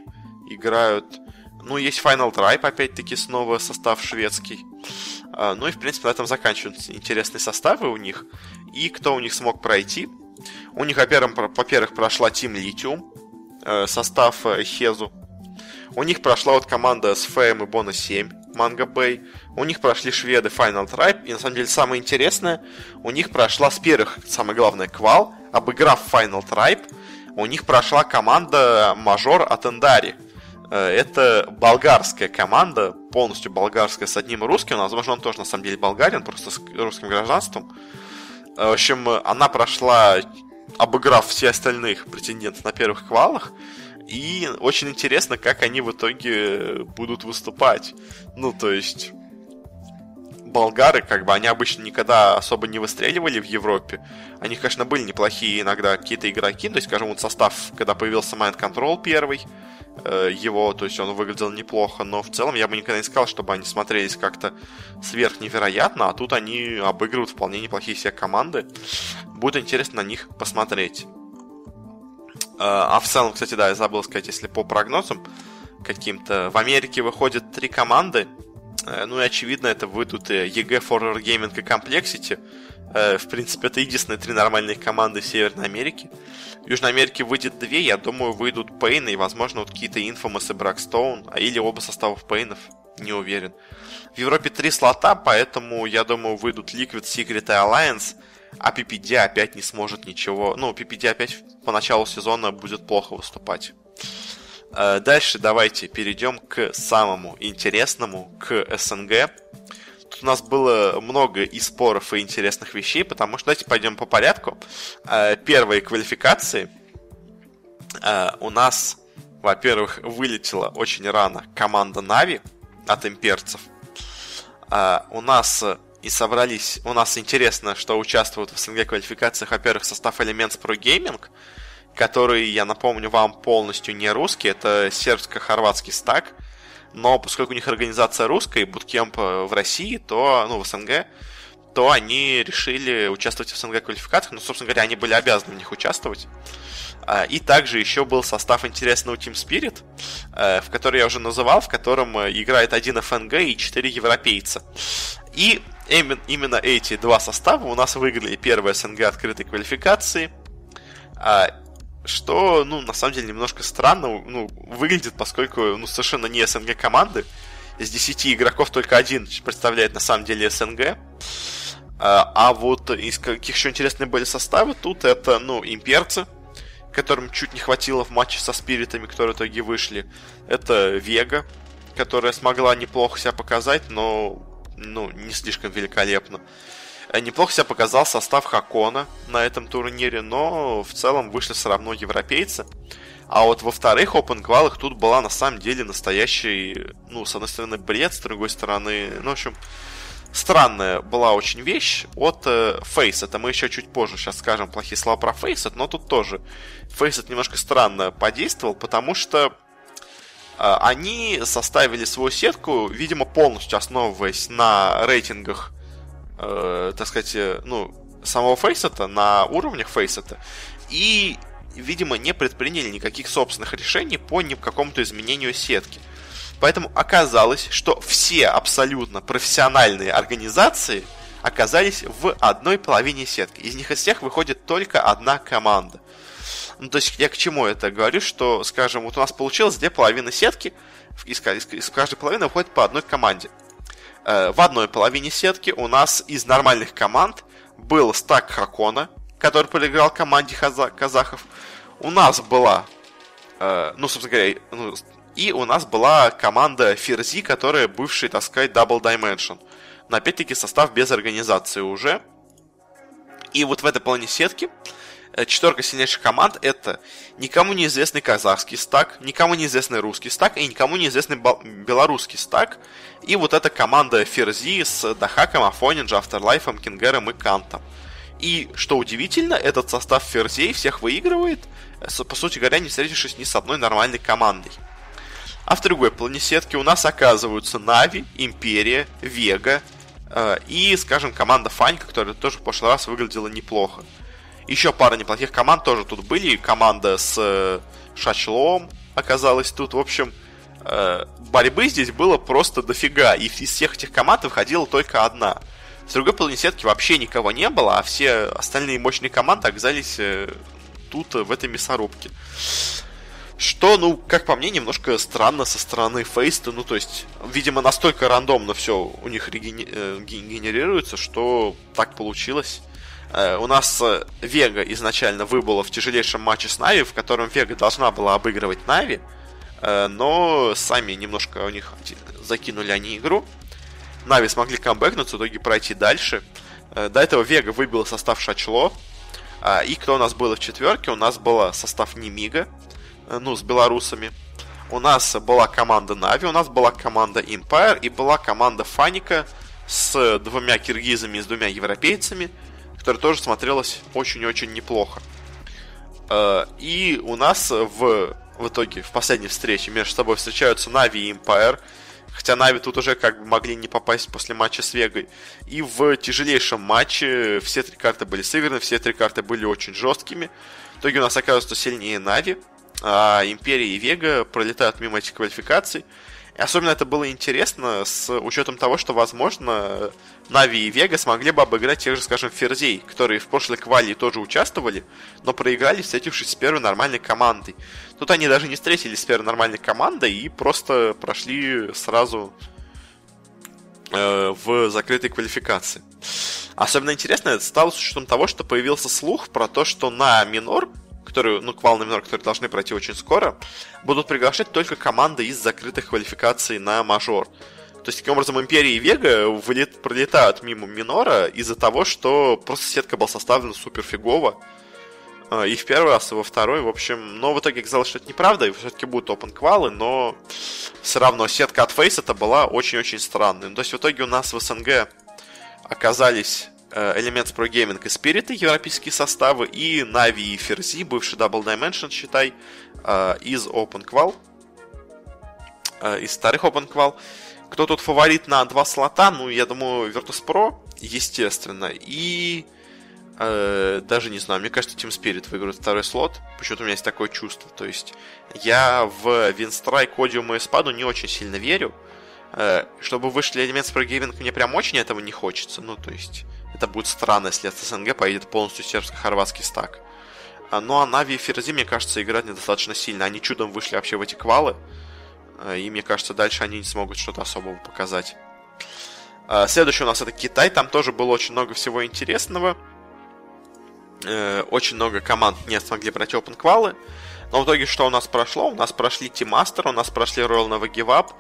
играют. Ну, есть Final Tribe, опять-таки, снова состав шведский. А, ну и, в принципе, на этом заканчиваются интересные составы у них. И кто у них смог пройти? У них, во-первых, прошла Team Lithium, э, состав э, Хезу. У них прошла вот команда с Фэем и Бона 7, Манго Бэй. У них прошли шведы Final Tribe. И на самом деле самое интересное, у них прошла с первых, самое главное, квал, обыграв Final Tribe, у них прошла команда Мажор от Эндари. Э, это болгарская команда, полностью болгарская, с одним русским. Возможно, он тоже на самом деле болгарин, просто с русским гражданством. Э, в общем, она прошла, обыграв все остальных претендентов на первых квалах. И очень интересно, как они в итоге будут выступать. Ну, то есть, болгары, как бы, они обычно никогда особо не выстреливали в Европе. Они, конечно, были неплохие иногда какие-то игроки. То есть, скажем, вот состав, когда появился Mind Control первый, э, его, то есть он выглядел неплохо, но в целом я бы никогда не сказал, чтобы они смотрелись как-то сверх невероятно, а тут они обыгрывают вполне неплохие все команды. Будет интересно на них посмотреть. А, а в целом, кстати, да, я забыл сказать, если по прогнозам каким-то, в Америке выходят три команды, э, ну и очевидно, это выйдут и EG, Horror Gaming и Complexity. Э, в принципе, это единственные три нормальные команды Северной Америке. В Южной Америке выйдет две, я думаю, выйдут Пейн и, возможно, вот какие-то Infamous и Бракстоун, а или оба составов Пейнов, не уверен. В Европе три слота, поэтому, я думаю, выйдут Liquid, Secret и Alliance – а PPD опять не сможет ничего. Ну, PPD опять по началу сезона будет плохо выступать. Э, дальше давайте перейдем к самому интересному, к СНГ. Тут у нас было много и споров, и интересных вещей, потому что давайте пойдем по порядку. Э, первые квалификации э, у нас, во-первых, вылетела очень рано команда Нави от имперцев. У нас и собрались. У нас интересно, что участвуют в СНГ квалификациях, во-первых, состав Elements Pro Gaming, который, я напомню вам, полностью не русский, это сербско-хорватский стак, но поскольку у них организация русская и буткемп в России, то, ну, в СНГ, то они решили участвовать в СНГ квалификациях, ну, собственно говоря, они были обязаны в них участвовать. А, и также еще был состав интересного Team Spirit, э, в который я уже называл, в котором э, играет один ФНГ и четыре европейца. И именно эти два состава у нас выиграли первые СНГ открытой квалификации, а, что, ну, на самом деле, немножко странно ну, выглядит, поскольку, ну, совершенно не СНГ команды. Из 10 игроков только один представляет на самом деле СНГ. А, а вот из каких еще интересные были составы, тут это, ну, имперцы, которым чуть не хватило в матче со спиритами, которые в итоге вышли. Это Вега, которая смогла неплохо себя показать, но ну, не слишком великолепно. Э, неплохо себя показал состав Хакона на этом турнире, но в целом вышли все равно европейцы. А вот во вторых Open квалах тут была на самом деле настоящий, ну, с одной стороны, бред, с другой стороны, ну, в общем, странная была очень вещь от э, Face. Это мы еще чуть позже сейчас скажем плохие слова про Face, но тут тоже Face немножко странно подействовал, потому что а, они составили свою сетку, видимо, полностью основываясь на рейтингах, э, так сказать, э, ну, самого фейсета, на уровнях фейсета, и, видимо, не предприняли никаких собственных решений по ни какому-то изменению сетки. Поэтому оказалось, что все абсолютно профессиональные организации оказались в одной половине сетки. Из них из всех выходит только одна команда. Ну, то есть я к чему это говорю, что, скажем, вот у нас получилось две половины сетки, из, из, из каждой половины выходит по одной команде. Э, в одной половине сетки у нас из нормальных команд был стак Хакона, который проиграл команде казахов. У нас была, э, ну, собственно говоря, ну, и у нас была команда Ферзи, которая бывший, так сказать, Double Dimension. Но опять-таки состав без организации уже. И вот в этой полной сетки Э, четверка сильнейших команд это никому неизвестный казахский стак, никому неизвестный русский стак и никому неизвестный белорусский стак. И вот эта команда Ферзи с Дахаком, Афонинджа, Afterlife, Кингером и Кантом. И, что удивительно, этот состав Ферзей всех выигрывает, э, по сути говоря, не встретившись ни с одной нормальной командой. А в другой планесетке у нас оказываются Нави, Империя, Вега э, и, скажем, команда Фанька, которая тоже в прошлый раз выглядела неплохо. Еще пара неплохих команд тоже тут были. Команда с э, Шачлом оказалась тут. В общем, борьбы здесь было просто дофига. И из всех этих команд выходила только одна. С другой половины сетки вообще никого не было, а все остальные мощные команды оказались э, тут, в этой мясорубке. Что, ну, как по мне, немножко странно со стороны Фейста. Ну, то есть, видимо, настолько рандомно все у них генерируется, что так получилось. Э, у нас э, Вега изначально выбыла в тяжелейшем матче с Нави, в котором Вега должна была обыгрывать Нави, э, но сами немножко у них закинули они игру. Нави смогли камбэкнуться, в итоге пройти дальше. До этого Вега выбил состав Шачло. И кто у нас был в четверке? У нас был состав Немига, ну, с белорусами. У нас была команда Нави, у нас была команда Empire и была команда Фаника с двумя киргизами и с двумя европейцами – которая тоже смотрелась очень-очень неплохо. Э, и у нас в, в итоге в последней встрече между собой встречаются Na'Vi и Empire. Хотя Na'Vi тут уже как бы могли не попасть после матча с Вегой. И в тяжелейшем матче все три карты были сыграны, все три карты были очень жесткими. В итоге у нас оказывается сильнее Na'Vi, а Империя и Вега пролетают мимо этих квалификаций. И особенно это было интересно с учетом того, что, возможно, Na'Vi и Вега смогли бы обыграть тех же, скажем, FaZe ей, которые в прошлой квалии тоже участвовали, но проиграли, встретившись с первой нормальной командой. Тут они даже не встретились с первой нормальной командой и просто прошли сразу э, в закрытой квалификации. Особенно интересно это стало с учетом того, что появился слух про то, что на минор которые, ну, квал на минор, которые должны пройти очень скоро, будут приглашать только команды из закрытых квалификаций на мажор. То есть, таким образом, Империя и Вега вылет, пролетают мимо Минора из-за того, что просто сетка была составлена супер фигово. А, и в первый раз, и во второй, в общем, но в итоге оказалось, что это неправда, и все-таки будут open квалы, но все равно сетка от Face это была очень-очень странной. Ну, то есть в итоге у нас в СНГ оказались Э, Elements Pro Gaming и Spirit, европейские составы, и Navi и Ферзи, бывший Double Dimension, считай, э, из OpenQual, э, из старых OpenQual. Кто тут фаворит на два слота? Ну, я думаю, Virtus.pro, естественно, и э, даже не знаю, мне кажется, Team Spirit выиграет второй слот. Почему-то у меня есть такое чувство. То есть я в Винстрайк, Odium и Спаду не очень сильно верю. Э, чтобы вышли Pro Gaming, мне прям очень этого не хочется. Ну, то есть это будет странно, если от СНГ поедет полностью сербско-хорватский стак. А, ну а Нави и Ферзи, мне кажется, играть недостаточно сильно. Они чудом вышли вообще в эти квалы. А, и мне кажется, дальше они не смогут что-то особого показать. А, следующий у нас это Китай. Там тоже было очень много всего интересного. Э, очень много команд не смогли пройти open квалы. Но в итоге что у нас прошло? У нас прошли Team Master, у нас прошли Royal Nova Give Up,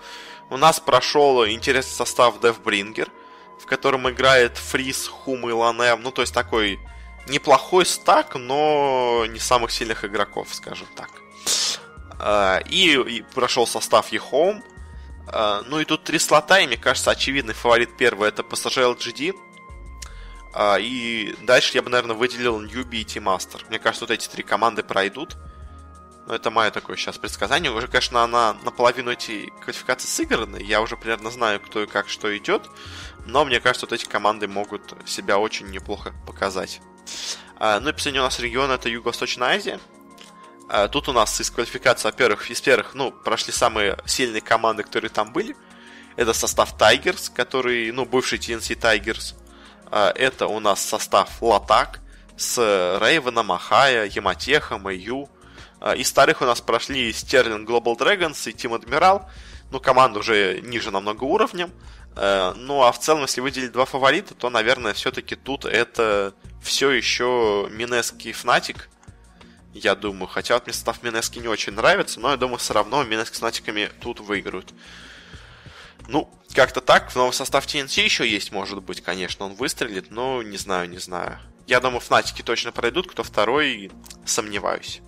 у нас прошел интересный состав Deathbringer – в котором играет Фриз, Хум и Ланем. Ну, то есть такой неплохой стак, но не самых сильных игроков, скажем так. А, и, прошел состав Ехом. А, ну и тут три слота, и мне кажется, очевидный фаворит первый это PSG LGD. А, и дальше я бы, наверное, выделил Ньюби и Тимастер. Мне кажется, вот эти три команды пройдут. Но это мое такое сейчас предсказание. Уже, конечно, она наполовину эти квалификации сыграны. Я уже примерно знаю, кто и как что идет. Но мне кажется, вот эти команды могут себя очень неплохо показать. А, ну и последний у нас регион это Юго-Восточная Азия. А, тут у нас из квалификации, во-первых, из первых, ну, прошли самые сильные команды, которые там были. Это состав Tigers, который, ну, бывший TNC Tigers. А, это у нас состав Латак с Рейвеном, Ахая, Яматехом, Ю. Из старых у нас прошли Стерлинг Global Dragons и Team Admiral. Ну, команда уже ниже намного уровнем. Э, ну, а в целом, если выделить два фаворита, то, наверное, все-таки тут это все еще Минески Фнатик. Я думаю, хотя вот мне состав Минески не очень нравится, но я думаю, все равно Минески с Фнатиками тут выиграют. Ну, как-то так. В новый состав TNT еще есть, может быть, конечно, он выстрелит, но не знаю, не знаю. Я думаю, Фнатики точно пройдут, кто второй, сомневаюсь.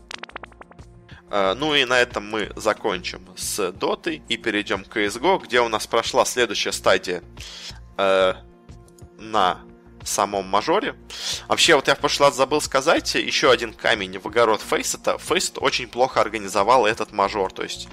Э, ну и на этом мы закончим с Дотой и перейдем к CSGO, где у нас прошла следующая стадия э, на самом мажоре. Вообще, вот я в прошлый раз забыл сказать, еще один камень в огород Фейсета. Фейсет очень плохо организовал этот мажор, то есть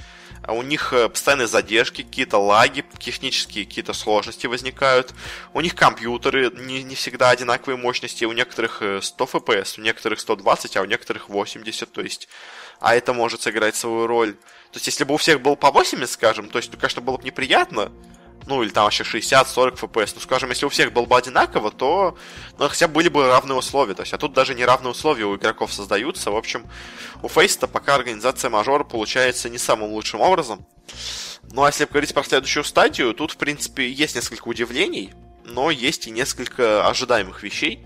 у них э, постоянные задержки, какие-то лаги, технические какие-то сложности возникают. У них компьютеры не, не всегда одинаковые мощности, у некоторых 100 FPS, у некоторых 120, а у некоторых 80, то есть а это может сыграть свою роль. То есть, если бы у всех был по 80, скажем, то есть, ну, конечно, было бы неприятно, ну, или там вообще 60-40 FPS, ну, скажем, если у всех было бы одинаково, то, ну, хотя бы были бы равные условия, то есть, а тут даже не равные условия у игроков создаются, в общем, у Фейста пока организация мажора получается не самым лучшим образом. Ну, а если говорить про следующую стадию, тут, в принципе, есть несколько удивлений, но есть и несколько ожидаемых вещей.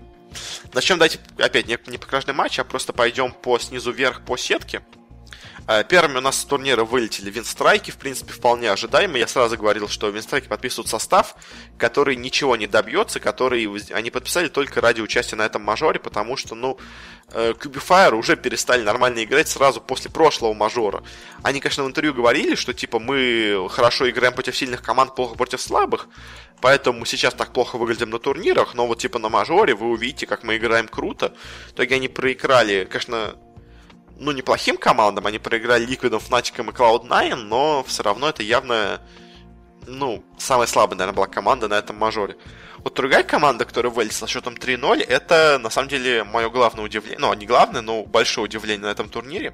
Начнем, давайте, опять, не, не по каждый матч, а просто пойдем по снизу вверх по сетке. Э, первыми у нас с турнира вылетели винстрайки, в принципе, вполне ожидаемо. Я сразу говорил, что винстрайки подписывают состав, который ничего не добьется, который они подписали только ради участия на этом мажоре, потому что, ну, э, уже перестали нормально играть сразу после прошлого мажора. Они, конечно, в интервью говорили, что, типа, мы хорошо играем против сильных команд, плохо против слабых, поэтому мы сейчас так плохо выглядим на турнирах, но вот, типа, на мажоре вы увидите, как мы играем круто. В итоге они проиграли, конечно, ну, неплохим командам. Они проиграли Ликвидом, Фнатиком и Cloud9, но все равно это явно, ну, самая слабая, наверное, была команда на этом мажоре. Вот другая команда, которая вылезла со счетом 3-0, это, на самом деле, мое главное удивление. Ну, не главное, но большое удивление на этом турнире.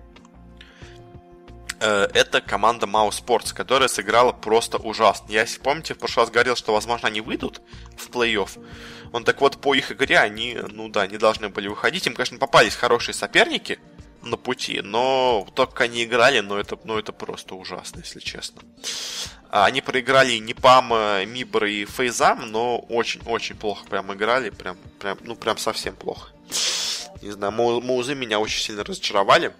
Э, это команда Mao Sports, которая сыграла просто ужасно. Я, если помните, в прошлый раз говорил, что, возможно, они выйдут в плей-офф. Он так вот, по их игре они, ну да, не должны были выходить. Им, конечно, попались хорошие соперники – на пути, но то, как они играли, ну это, ну это просто ужасно, если честно. А, они проиграли Непам, Мибр и Фейзам, но очень-очень плохо прям играли, прям, прям, ну прям совсем плохо. Не знаю, Маузы меня очень сильно разочаровали.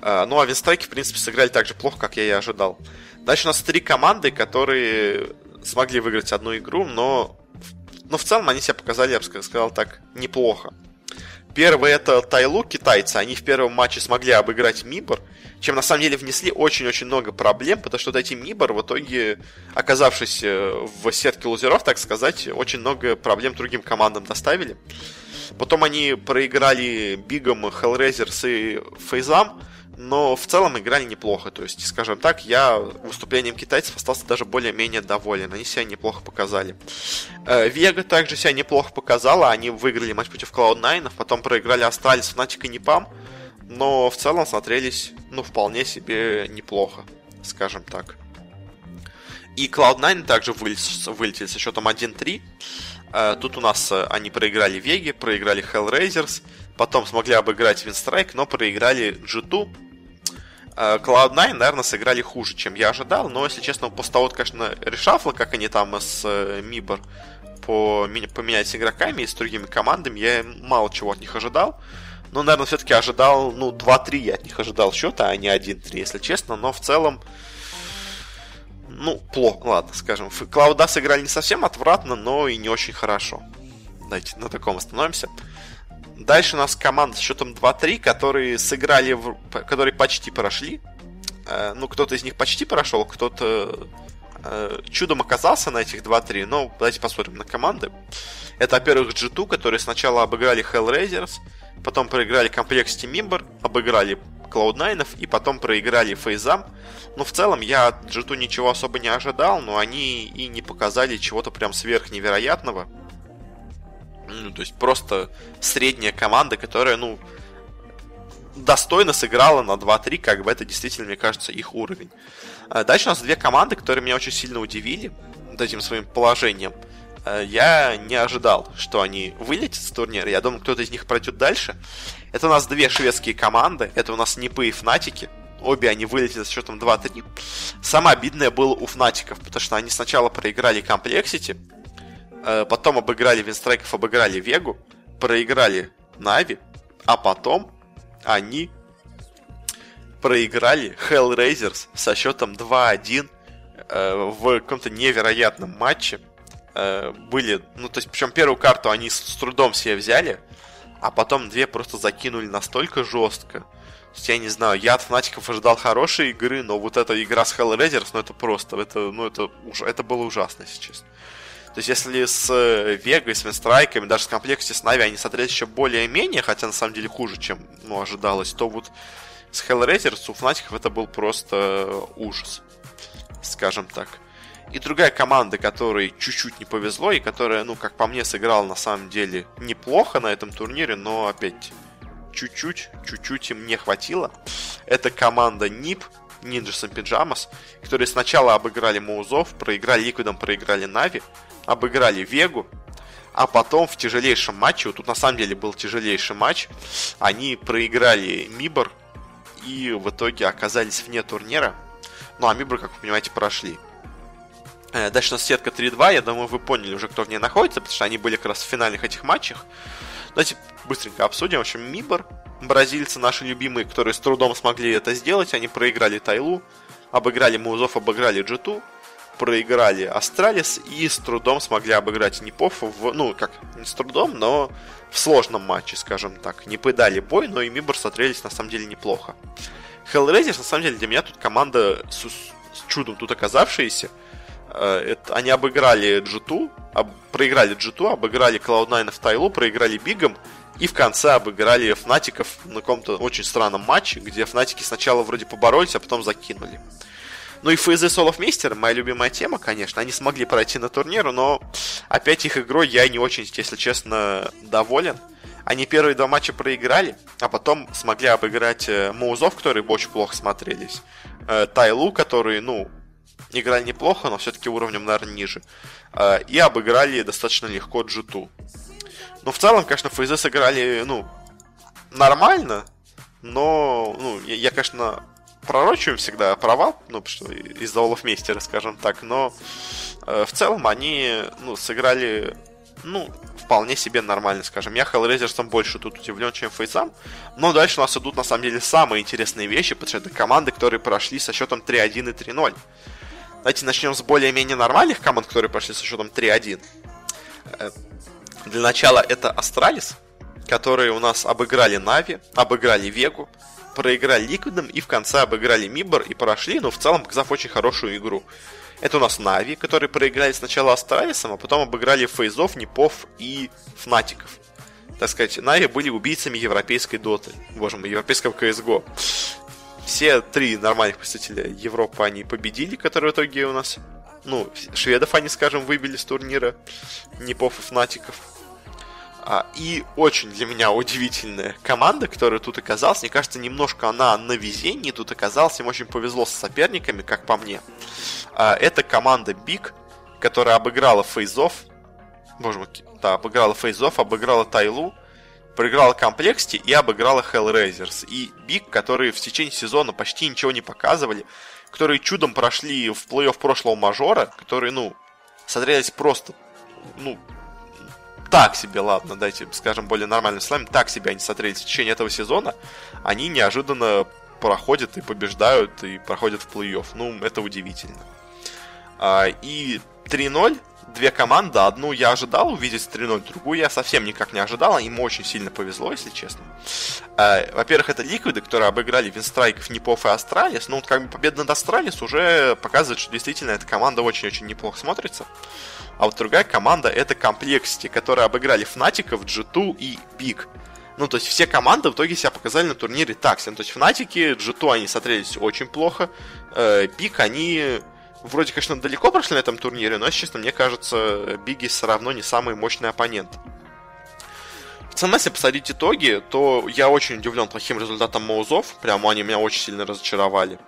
А, ну а Винстрайки, в принципе, сыграли так же плохо, как я и ожидал. Дальше у нас три команды, которые смогли выиграть одну игру, но, но в целом они себя показали, я бы сказал так, неплохо. Первый это Тайлу, китайцы. Они в первом матче смогли обыграть Мибор, чем на самом деле внесли очень-очень много проблем, потому что вот эти Мибор в итоге, оказавшись э, в сетке лузеров, так сказать, очень много проблем другим командам доставили. Потом они проиграли Бигом, Hellraisers и FaZe ам, но в целом играли неплохо. То есть, скажем так, я выступлением китайцев остался даже более-менее доволен. Они себя неплохо показали. Э, Вега также себя неплохо показала. Они выиграли матч против Cloud9, потом проиграли Astralis, Fnatic и NiP ам. Но в целом смотрелись, ну, вполне себе неплохо, скажем так. И Cloud9 также вылетели со счетом 1-3. Э, тут у нас э, они проиграли Веги, проиграли Hellraisers, потом смогли обыграть Винстрайк, но проиграли G2 Э, Cloud9, наверное, сыграли хуже, чем я ожидал, но, если честно, после того, конечно, решафла, как они там с э, Мибор по, поменять с игроками и с другими командами, я мало чего от них ожидал. Но, наверное, все-таки ожидал, ну, 2-3 я от них ожидал счета, а не 1-3, если честно. Но в целом, ну, плохо, ладно, скажем. Клауда сыграли не совсем отвратно, но и не очень хорошо. Давайте на таком остановимся. Дальше у нас команда с счетом 2-3, которые сыграли, в... которые почти прошли. Э, ну, кто-то из них почти прошел, кто-то э, чудом оказался на этих 2-3. Но давайте посмотрим на команды. Это, во-первых, G2, которые сначала обыграли Hellraisers, потом проиграли Complexity Member, обыграли Cloud9 и потом проиграли Фейзам. Ну, в целом, я от G2 ничего особо не ожидал, но они и не показали чего-то прям сверх невероятного. Ну, то есть просто средняя команда, которая, ну, достойно сыграла на 2-3, как бы это действительно, мне кажется, их уровень. А дальше у нас две команды, которые меня очень сильно удивили вот этим своим положением. А, я не ожидал, что они вылетят с турнира. Я думаю, кто-то из них пройдет дальше. Это у нас две шведские команды. Это у нас Нипы и Фнатики. обе они вылетели с счетом 2-3. Самое обидное было у Фнатиков, потому что они сначала проиграли Complexity, потом обыграли Винстрайков, обыграли Вегу, проиграли Нави, а потом они проиграли Hellraisers со счетом 2-1 э, в каком-то невероятном матче. Э, были, ну, то есть, причем первую карту они с, трудом себе взяли, а потом две просто закинули настолько жестко. То есть, я не знаю, я от фанатиков ожидал хорошей игры, но вот эта игра с Hellraisers, ну, это просто, это, ну, это, это было ужасно, если честно. То есть, если с Вегой, с Винстрайками, даже с комплекте с Нави они смотрелись еще более-менее, хотя на самом деле хуже, чем ну, ожидалось, то вот с Hellraisers у Фнатиков это был просто ужас, скажем так. И другая команда, которой чуть-чуть не повезло, и которая, ну, как по мне, сыграла на самом деле неплохо на этом турнире, но опять чуть-чуть, чуть-чуть им не хватило. Это команда НИП, Ninjas and Pyjamas, которые сначала обыграли Маузов, проиграли Ликвидом, проиграли Нави, обыграли Вегу, а потом в тяжелейшем матче, вот тут на самом деле был тяжелейший матч, они проиграли MIBR, и в итоге оказались вне турнира. Ну, а Мибры, как вы понимаете, прошли. Э, дальше у нас сетка 3-2, я думаю, вы поняли уже, кто в ней находится, потому что они были как раз в финальных этих матчах. Давайте быстренько обсудим. В общем, MIBR, бразильцы наши любимые, которые с трудом смогли это сделать, они проиграли TyLoo, обыграли Маузов, обыграли G2, проиграли Astralis и с трудом смогли обыграть Нипов в, ну, как, не с трудом, но в сложном матче, скажем так. Не дали бой, но и MIBR смотрелись на самом деле неплохо. Hellraisers, на самом деле, для меня тут команда с, с чудом тут оказавшаяся. Э, это, они обыграли G2, об, проиграли G2, обыграли Cloud9 в TyLoo, проиграли Бигом, и в конце обыграли Фнатиков на каком-то очень странном матче, где Фнатики сначала вроде поборолись, а потом закинули. Ну и ФЗ Солов Мейстер, моя любимая тема, конечно. Они смогли пройти на турниру, но опять их игрой я не очень, если честно, доволен. Они первые два матча проиграли, а потом смогли обыграть э, Маузов, которые очень плохо смотрелись. Э, Тайлу, которые, ну, играли неплохо, но все-таки уровнем, наверное, ниже. Э, и обыграли достаточно легко G2. Но в целом, конечно, ФЗ сыграли, ну, нормально, но, ну, я, я конечно, пророчиваем всегда провал, ну, что из-за Олафмейстера, скажем так, но э, в целом они, ну, сыграли, ну, вполне себе нормально, скажем. Я Hellraisers'ом больше тут удивлен, чем Фейсам, но дальше у нас идут, на самом деле, самые интересные вещи, потому что это команды, которые прошли со счетом 3-1 и 3-0. Давайте начнем с более-менее нормальных команд, которые прошли со счетом 3-1. Э, для начала это Astralis, которые у нас обыграли Нави, обыграли Вегу, проиграли Ликвидом и в конце обыграли MIBR и прошли, но в целом показав очень хорошую игру. Это у нас Нави, которые проиграли сначала Астралисом, а потом обыграли Фейзов, Нипов и Фнатиков. Так сказать, Нави были убийцами европейской доты. Боже мой, европейского CSGO. Все три нормальных представителя Европы они победили, которые в итоге у нас... Ну, шведов они, скажем, выбили с турнира. Непов и Фнатиков. А, и очень для меня удивительная команда, которая тут оказалась. Мне кажется, немножко она на везении тут оказалась. Им очень повезло с соперниками, как по мне. А, это команда Big, которая обыграла Фейзов. Боже мой, да, обыграла Фейзов, обыграла Тайлу, проиграла Комплексти и обыграла Hellraisers. И Big, которые в течение сезона почти ничего не показывали, которые чудом прошли в плей-офф прошлого мажора, которые, ну, смотрелись просто, ну, так себе, ладно, дайте, скажем, более нормальным словами, так себе они смотрелись в течение этого сезона, они неожиданно проходят и побеждают, и проходят в плей-офф. Ну, это удивительно. А, и 3-0, две команды, одну я ожидал увидеть 3-0, другую я совсем никак не ожидал, им очень сильно повезло, если честно. А, во-первых, это Ликвиды, которые обыграли Винстрайков, Нипов и Astralis, ну, как бы победа над Astralis уже показывает, что действительно эта команда очень-очень неплохо смотрится. А вот другая команда это Complexity, которые обыграли Фнатиков, G2 и Big. Ну, то есть все команды в итоге себя показали на турнире так. Ну, то есть Фнатики, G2 они смотрелись очень плохо. Э, Big они вроде, конечно, далеко прошли на этом турнире, но, честно, мне кажется, Биги все равно не самый мощный оппонент. В целом, если посмотреть итоги, то я очень удивлен плохим результатом Моузов. Прямо они меня очень сильно разочаровали.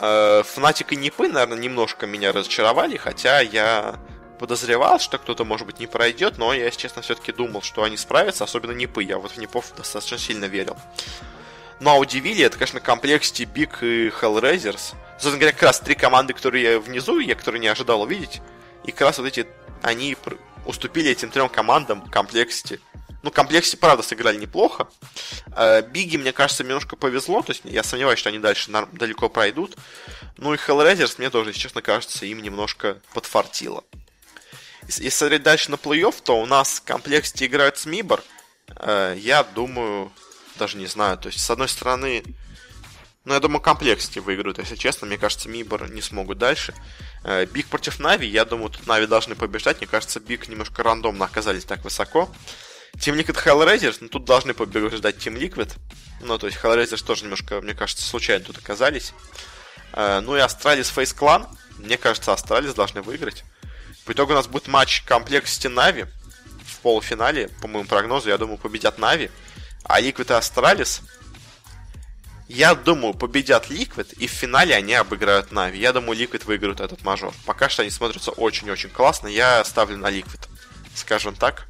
Фнатик и Нипы, наверное, немножко меня разочаровали, хотя я подозревал, что кто-то, может быть, не пройдет, но я, если честно, все-таки думал, что они справятся, особенно Непы. Я вот в Непов достаточно сильно верил. Ну а удивили, это, конечно, Complexity, Big и Hellraisers. Собственно говоря, как раз три команды, которые я внизу, я которые не ожидал увидеть. И как раз вот эти, они уступили этим трем командам Complexity. Ну, Complexity, правда, сыграли неплохо. Э, Биги, мне кажется, немножко повезло. То есть я сомневаюсь, что они дальше далеко пройдут. Ну и Hellraisers, мне тоже, если честно, кажется, им немножко подфартило. Если смотреть дальше на плей-офф, то у нас в Complexity играют с Мибор. Э, я думаю, даже не знаю, то есть, с одной стороны, ну, я думаю, Complexity выиграют, если честно. Мне кажется, MIBR не смогут дальше. Э, BIG против Нави, я думаю, тут Нави должны побеждать. Мне кажется, BIG немножко рандомно оказались так высоко. Team Liquid Hellraisers, ну тут должны побеждать Team Liquid. Ну, то есть Hellraisers тоже немножко, мне кажется, случайно тут оказались. Э, ну и Astralis FaZe Clan. Мне кажется, Astralis должны выиграть. По итогу у нас будет матч Complexity Нави в полуфинале. По моему прогнозу, я думаю, победят Нави. А Liquid и Astralis я думаю, победят Liquid, и в финале они обыграют Нави. Я думаю, Liquid выиграют этот мажор. Пока что они смотрятся очень-очень классно. Я ставлю на Liquid, скажем так.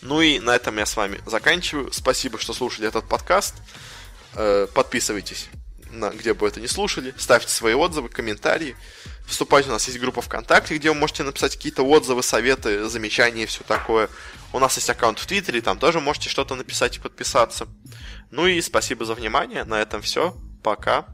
Ну и на этом я с вами заканчиваю. Спасибо, что слушали этот подкаст. Э, подписывайтесь, на, где бы это ни слушали. Ставьте свои отзывы, комментарии. Вступайте, у нас есть группа ВКонтакте, где вы можете написать какие-то отзывы, советы, замечания и все такое. У нас есть аккаунт в Твиттере, там тоже можете что-то написать и подписаться. Ну и спасибо за внимание. На этом все. Пока.